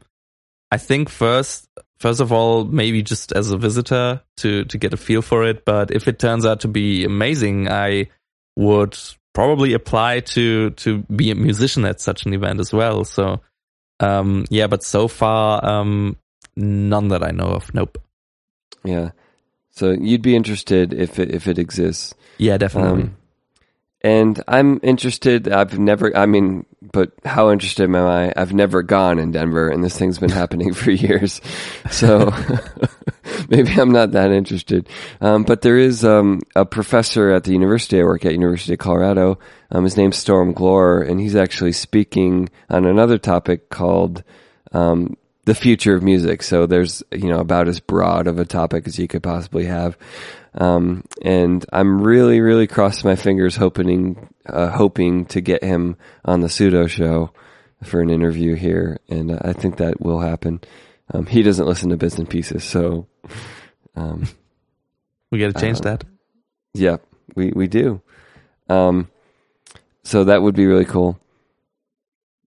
I think first first of all, maybe just as a visitor to to get a feel for it. But if it turns out to be amazing, I would probably apply to to be a musician at such an event as well. So um, yeah, but so far um, none that I know of. Nope. Yeah. So you'd be interested if it, if it exists. Yeah, definitely. Um, and I'm interested. I've never, I mean, but how interested am I? I've never gone in Denver and this thing's been [laughs] happening for years. So [laughs] maybe I'm not that interested. Um, but there is, um, a professor at the university I work at, University of Colorado. Um, his name's Storm Gloor and he's actually speaking on another topic called, um, the future of music. So there's, you know, about as broad of a topic as you could possibly have. Um, and I'm really, really crossing my fingers, hoping, uh, hoping to get him on the pseudo show for an interview here. And I think that will happen. Um, he doesn't listen to bits and pieces, so, um, we got to change uh, that. Yeah, we, we do. Um, so that would be really cool.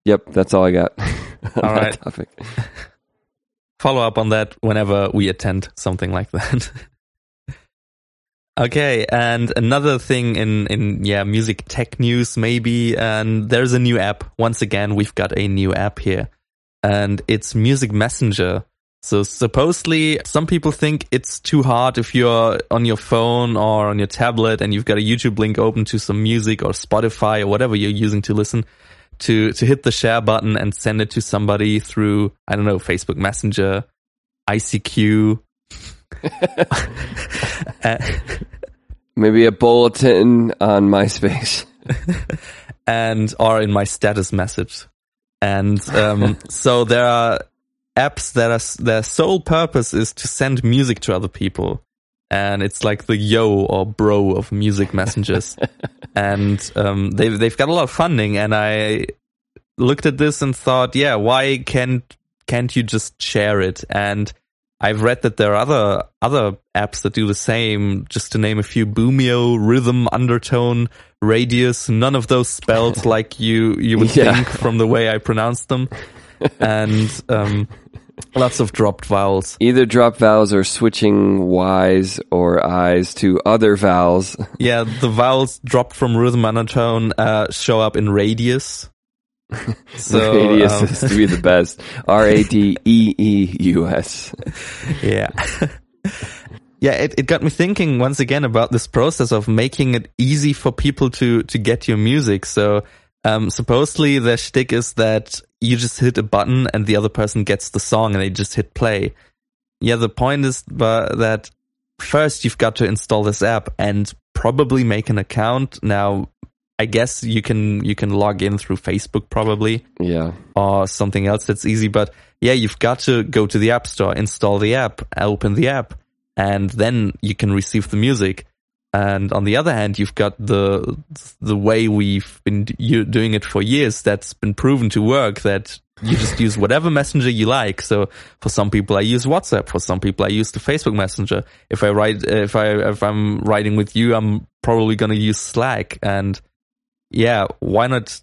Yep, that's all I got. [laughs] all right. [laughs] Topic. [laughs] Follow up on that whenever we attend something like that. [laughs] okay, and another thing in in yeah music tech news maybe, and there's a new app. Once again, we've got a new app here, and it's Music Messenger. So supposedly some people think it's too hard if you're on your phone or on your tablet and you've got a YouTube link open to some music or Spotify or whatever you're using to listen to, to hit the share button and send it to somebody through, I don't know, Facebook Messenger, ICQ. [laughs] Maybe a bulletin on MySpace. [laughs] and or in my status message. And um, [laughs] so there are apps that are their sole purpose is to send music to other people and it's like the yo or bro of music messengers [laughs] and um, they've they've got a lot of funding and i looked at this and thought yeah why can't can't you just share it and I've read that there are other other apps that do the same. Just to name a few: Boomio, Rhythm, Undertone, Radius. None of those spelled [laughs] like you you would yeah. think from the way I pronounced them. [laughs] And um, [laughs] Lots of dropped vowels. Either dropped vowels or switching Y's or I's to other vowels. [laughs] Yeah, the vowels dropped from rhythm monotone uh, show up in radius. [laughs] So, radius um, is to be the best. R A D E E U S. Yeah. yeah, it, it got me thinking once again about this process of making it easy for people to, to get your music. So um, supposedly the shtick is that you just hit a button and the other person gets the song and they just hit play. Yeah, the point is uh, that first you've got to install this app and probably make an account. Now, I guess you can you can log in through Facebook probably. Yeah. Or something else that's easy, but yeah, you've got to go to the App Store, install the app, open the app, and then you can receive the music. And on the other hand, you've got the the way we've been doing it for years. That's been proven to work. That you just use whatever messenger you like. So for some people, I use WhatsApp. For some people, I use the Facebook Messenger. If I write, if I if I'm writing with you, I'm probably gonna use Slack. And yeah, why not?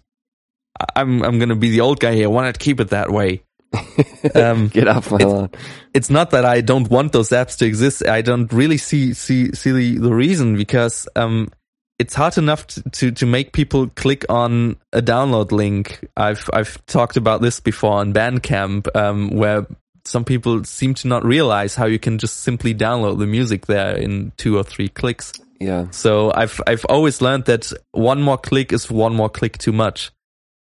I'm I'm gonna be the old guy here. Why not keep it that way? [laughs] Um, Get off my it's, lawn. It's not that I don't want those apps to exist. I don't really see see see the, the reason because um, it's hard enough to, to, to make people click on a download link. I've I've talked about this before on Bandcamp, um, where some people seem to not realize how you can just simply download the music there in two or three clicks. Yeah. So I've I've always learned that one more click is one more click too much.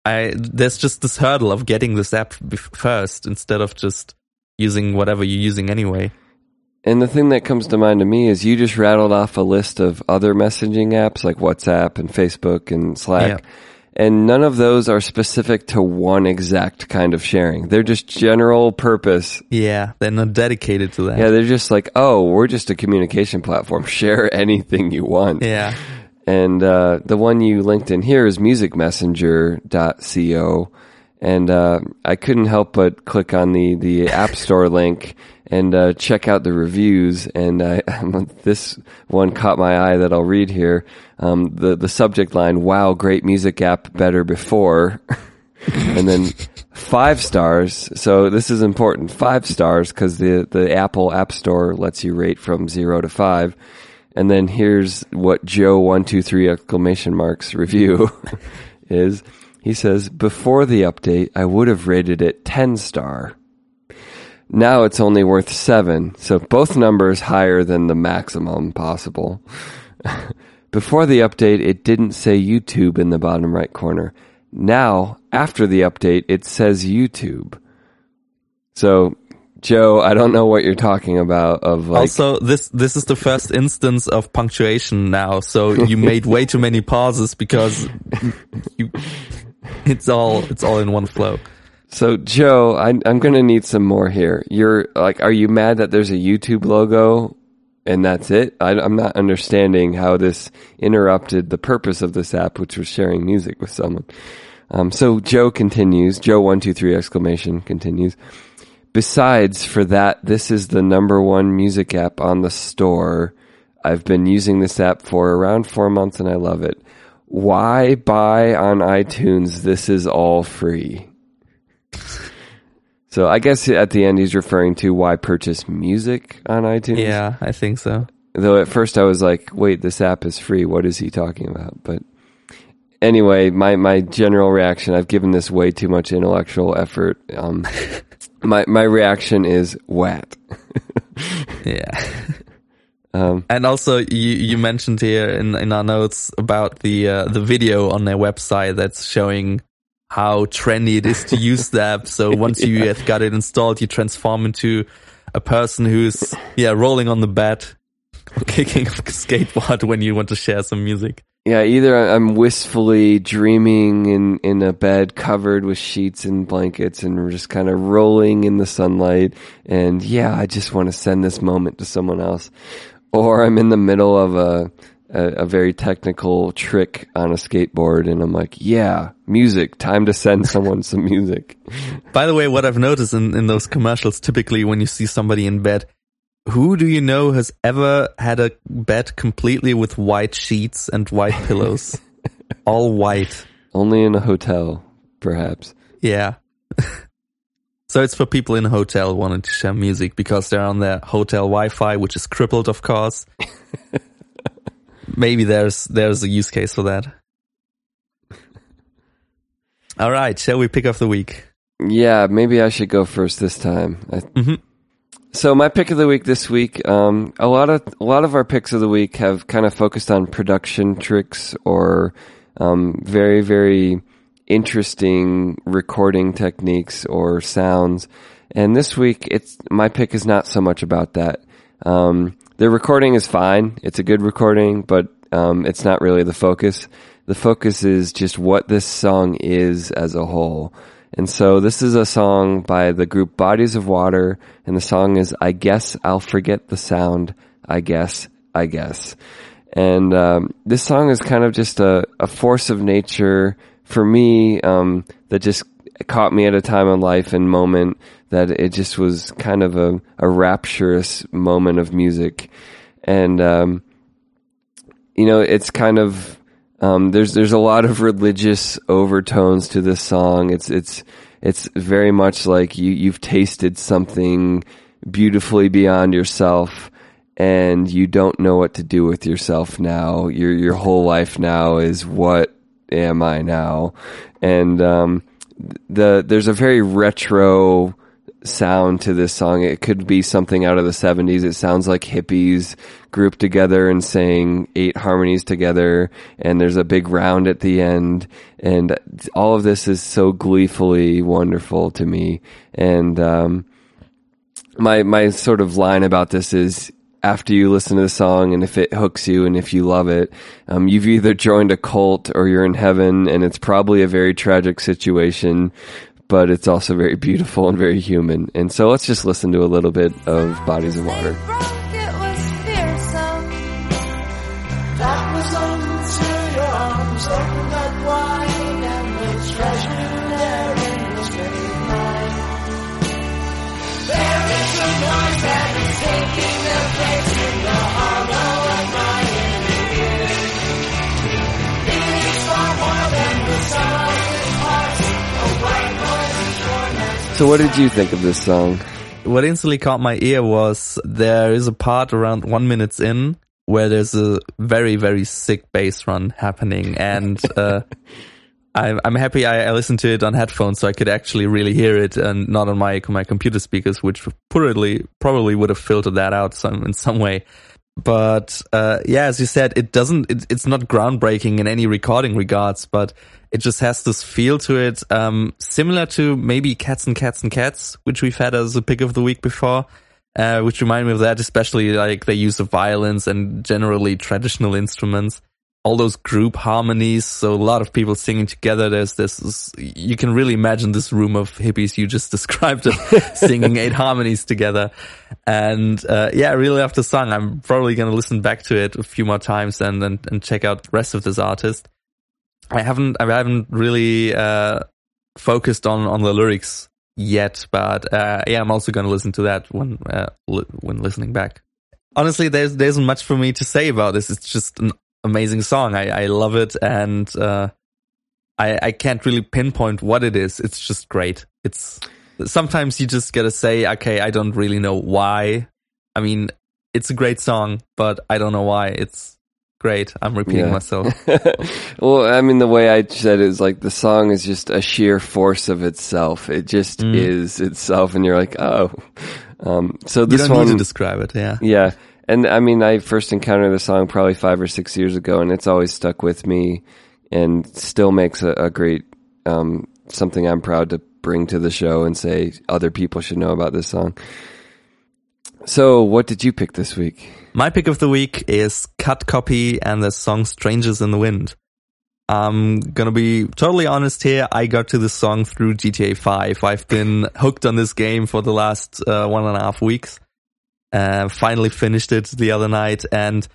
I there's just this hurdle of getting this app first instead of just using whatever you're using anyway. And the thing that comes to mind to me is you just rattled off a list of other messaging apps like WhatsApp and Facebook and Slack. Yeah. And none of those are specific to one exact kind of sharing. They're just general purpose. Yeah, they're not dedicated to that. Yeah, they're just like, oh, we're just a communication platform. [laughs] Share anything you want. Yeah. And uh, the one you linked in here is musicmessenger.co. And uh, I couldn't help but click on the, the [laughs] App Store link and uh, check out the reviews. And I, [laughs] this one caught my eye that I'll read here. Um, the, the subject line, wow, great music app, better before. [laughs] and then five stars. So this is important. Five stars because the, the Apple App Store lets you rate from zero to five. And then here's what Joe one two three exclamation marks review [laughs] is. He says, before the update, I would have rated it 10 star. Now it's only worth 7, so both numbers higher than the maximum possible. [laughs] before the update, it didn't say YouTube in the bottom right corner. Now, after the update, it says YouTube. So Joe, I don't know what you're talking about. Of like, also this this is the first instance of punctuation now, so you made way too many pauses because [laughs] you, it's all it's all in one flow. So Joe, I, I'm going to need some more here. You're like, are you mad that there's a YouTube logo and that's it? I, I'm not understanding how this interrupted the purpose of this app, which was sharing music with someone. Um, so Joe continues. Joe one two three exclamation continues. Besides, for that, this is the number one music app on the store. I've been using this app for around four months and I love it. why buy on iTunes? This is all free. So I guess at the end he's referring to why purchase music on iTunes. Yeah, I think so. Though at first I was like, wait, this app is free. What is he talking about? But anyway, my, my general reaction, I've given this way too much intellectual effort. Um, [laughs] my, my reaction is what? [laughs] yeah. Um, and also, you, you mentioned here in, in our notes about the uh, the video on their website that's showing how trendy it is to use the app. So [laughs] once yeah. you have got it installed, you transform into a person who's yeah rolling on the bed, or [laughs] kicking a skateboard when you want to share some music. Yeah, either I'm wistfully dreaming in, in a bed covered with sheets and blankets and we're just kind of rolling in the sunlight. And yeah, I just want to send this moment to someone else or I'm in the middle of a, a, a very technical trick on a skateboard and I'm like, yeah, music, time to send [laughs] someone some music. By the way, what I've noticed in, in those commercials, typically when you see somebody in bed, who do you know has ever had a bed completely with white sheets and white pillows? [laughs] All white. Only in a hotel, perhaps. Yeah. [laughs] So it's for people in a hotel wanting to share music because they're on their hotel Wi-Fi, which is crippled, of course. [laughs] Maybe there's there's a use case for that. All right, shall we pick off the week? Yeah, maybe I should go first this time. Mm-hmm. So my pick of the week this week, um, a lot of a lot of our picks of the week have kind of focused on production tricks or um, very very interesting recording techniques or sounds. And this week, it's my pick is not so much about that. Um, the recording is fine; it's a good recording, but um, it's not really the focus. The focus is just what this song is as a whole. And so this is a song by the group Bodies of Water, and the song is "I Guess I'll Forget the Sound." I guess, I guess. And um, this song is kind of just a, a force of nature for me um, that just caught me at a time in life and moment that it just was kind of a, a rapturous moment of music. And, um, you know, it's kind of, um, there's, there's a lot of religious overtones to this song. It's, it's, it's very much like you, you've tasted something beautifully beyond yourself and you don't know what to do with yourself now. Your, your whole life now is what am I now? And um, the there's a very retro sound to this song. It could be something out of the 70s. It sounds like hippies grouped together and saying eight harmonies together and there's a big round at the end and all of this is so gleefully wonderful to me. And um, my my sort of line about this is after you listen to the song and if it hooks you and if you love it, um, you've either joined a cult or you're in heaven and it's probably a very tragic situation, but it's also very beautiful and very human. And so let's just listen to a little bit of Bodies of Water. So, what did you think of this song? What instantly caught my ear was there is a part around one minutes in where there's a very very sick bass run happening, and [laughs] uh, I'm I'm happy I, I, listened to it on headphones so I could actually really hear it and not on my my computer speakers, which probably probably would have filtered that out some in some way. But uh, yeah, as you said, it doesn't. It, it's not groundbreaking in any recording regards, but it just has this feel to it, um, similar to maybe Cats and Cats and Cats, which we've had as a pick of the week before, uh, which remind me of that, especially like the use of violins and generally traditional instruments. All those group harmonies, so a lot of people singing together. There's this, you can really imagine this room of hippies you just [laughs] described singing eight harmonies together. And, uh, yeah, I really love the song. I'm probably going to listen back to it a few more times and, and, and check out the rest of this artist. I haven't I haven't really uh, focused on on the lyrics yet, but uh, yeah, I'm also going to listen to that when uh, li- when listening back. Honestly, there's there isn't much for me to say about this. It's just an amazing song. I, I love it, and uh, I I can't really pinpoint what it is. It's just great. It's sometimes you just gotta say, okay, I don't really know why. I mean, it's a great song, but I don't know why. It's great. I'm repeating Yeah. myself. [laughs] well, I mean, the way I said it is like the song is just a sheer force of itself. It just Mm. is itself, and you're like, oh. Um, so You this don't one, need to describe it. Yeah. yeah. And I mean, I first encountered the song probably five or six years ago, and it's always stuck with me, and still makes a, a great um, something I'm proud to bring to the show and say other people should know about this song. So, what did you pick this week? My pick of the week is Cut Copy and the song Strangers in the Wind. I'm gonna be totally honest here. I got to this song through GTA 5. I've been hooked on this game for the last uh, one and a half weeks. Uh, finally finished it the other night and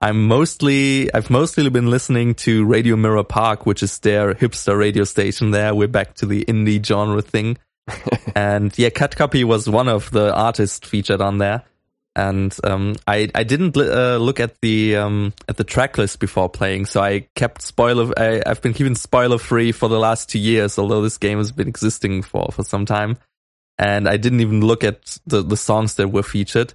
I'm mostly, I've mostly been listening to Radio Mirror Park, which is their hipster radio station there. We're back to the indie genre thing. [laughs] and yeah, Cut Copy was one of the artists featured on there and um, I I didn't uh, look at the um, at the track list before playing, so I kept spoiler. I, I've been keeping spoiler free for the last two years, although this game has been existing for for some time, and I didn't even look at the the songs that were featured.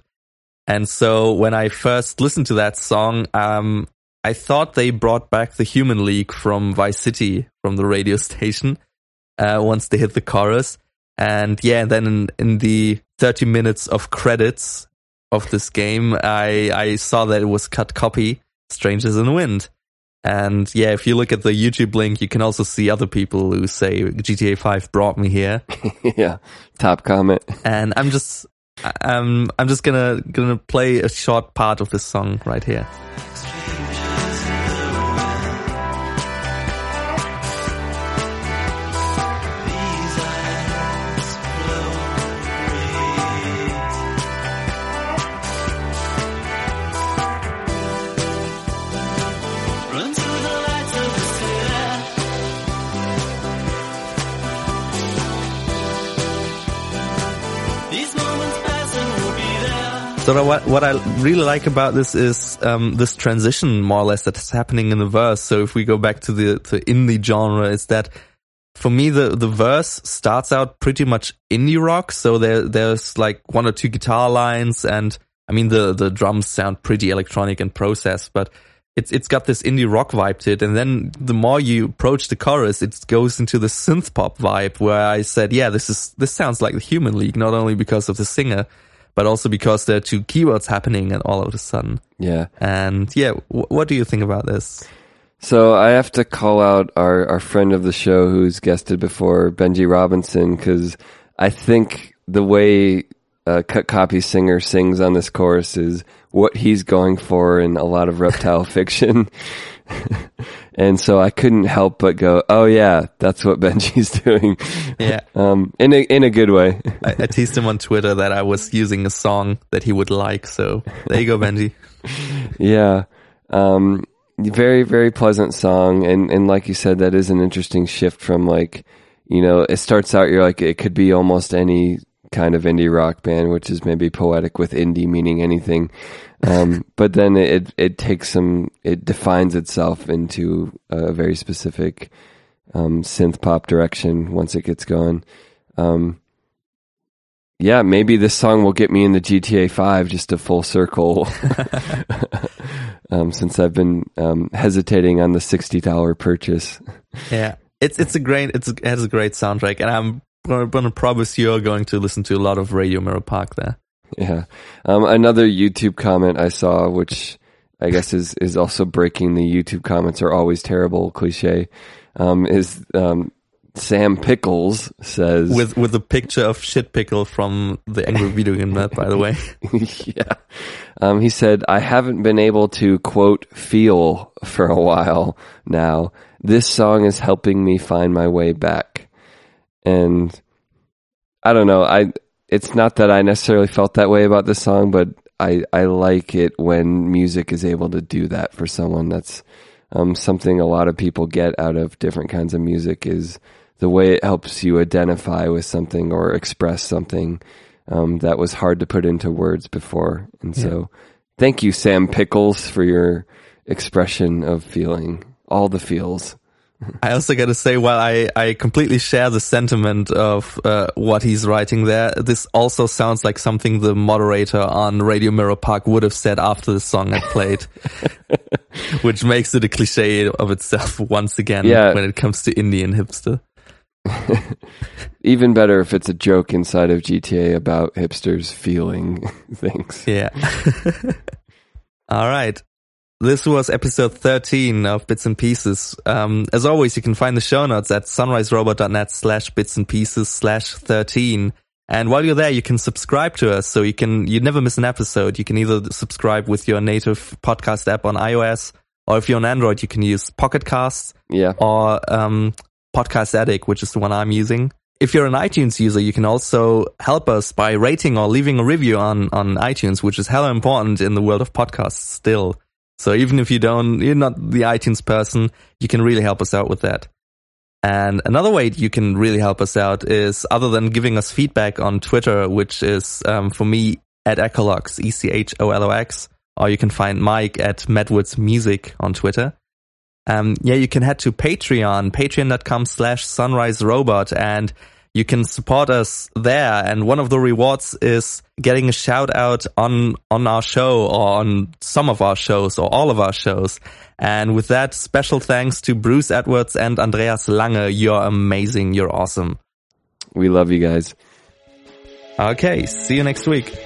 And so when I first listened to that song, um, I thought they brought back the Human League from Vice City from the radio [laughs] station uh, once they hit the chorus. And yeah, then in, in the 30 minutes of credits of this game, I, I saw that it was Cut Copy Strangers in the Wind. And yeah, if you look at the YouTube link, you can also see other people who say GTA 5 brought me here. [laughs] yeah, top comment. And I'm just, I'm, I'm just gonna, gonna play a short part of this song right here. So what what I really like about this is um, this transition, more or less, that's happening in the verse. So if we go back to the to indie genre, is that for me the the verse starts out pretty much indie rock. So there there's like one or two guitar lines, and I mean the the drums sound pretty electronic and processed, but it's it's got this indie rock vibe to it. And then the more you approach the chorus, it goes into the synth pop vibe, where I said, yeah, this is this sounds like the Human League, not only because of the singer but also because there are two keywords happening and all of a sudden. Yeah. And yeah, w- what do you think about this? So I have to call out our, our friend of the show who's guested before, Benji Robinson, because I think the way uh, Cut Copy Singer sings on this chorus is what he's going for in a lot of reptile [laughs] fiction. [laughs] and so I couldn't help but go, oh yeah, that's what [laughs] Benji's doing. Yeah. [laughs] Um, in a, in a good way. I, I teased him on Twitter that I was using a song that he would like. So there you go, Benji. [laughs] Yeah. Um, very, very pleasant song. And, and like you said, that is an interesting shift from like, you know, it starts out, you're like, it could be almost any kind of indie rock band, which is maybe poetic with indie meaning anything. Um, [laughs] but then it, it takes some, it defines itself into a very specific, um, synth pop direction once it gets going. Um, yeah, maybe this song will get me into GTA 5 just a full circle. [laughs] [laughs] um, since I've been um, hesitating on the $60 purchase. Yeah. It's, it's a great, it's, it has a great soundtrack and I'm going to promise you're going to listen to a lot of Radio Mirror Park there. Yeah. Um, another YouTube comment I saw, which I guess is, is also breaking the YouTube comments are always terrible cliche, um, is um, Sam Pickles says. With, with a picture of shit pickle from the Angry Video Game Nerd, by the way. [laughs] [laughs] yeah. Um, he said, I haven't been able to quote feel for a while now. This song is helping me find my way back. And I don't know. I, it's not that I necessarily felt that way about this song, but I, I like it when music is able to do that for someone. That's, um, something a lot of people get out of different kinds of music is the way it helps you identify with something or express something um, that was hard to put into words before. And so, thank you, Sam Pickles, for your expression of feeling, all the feels. I also got to say, while I, I completely share the sentiment of uh, what he's writing there, this also sounds like something the moderator on Radio Mirror Park would have said after the song had played, [laughs] which makes it a cliche of itself once again Yeah. when it comes to Indian hipster. [laughs] Even better if it's a joke inside of GTA about hipsters feeling [laughs] things. Yeah. All right. This was episode 13 of Bits and Pieces. Um, as always, you can find the show notes at sunriserobot.net slash bits and pieces slash 13. And while you're there, you can subscribe to us so you can, you never miss an episode. You can either subscribe with your native podcast app on iOS, or if you're on Android, you can use Pocket Casts Yeah. or um, Podcast Addict, which is the one I'm using. If you're an iTunes user, you can also help us by rating or leaving a review on, on iTunes, which is hella important in the world of podcasts still. So even if you don't, you're not the iTunes person, you can really help us out with that. And another way you can really help us out is other than giving us feedback on Twitter, which is um, for me at Echolox, E C H O L O X, or you can find Mike at Medwoods Music on Twitter. Um, yeah, you can head to Patreon, patreon.com slash sunrise robot, and you can support us there. And one of the rewards is getting a shout out on, on our show or on some of our shows or all of our shows. And with that, special thanks to Bruce Edwards and Andreas Lange. You're amazing. You're awesome. We love you guys. Okay. See you next week.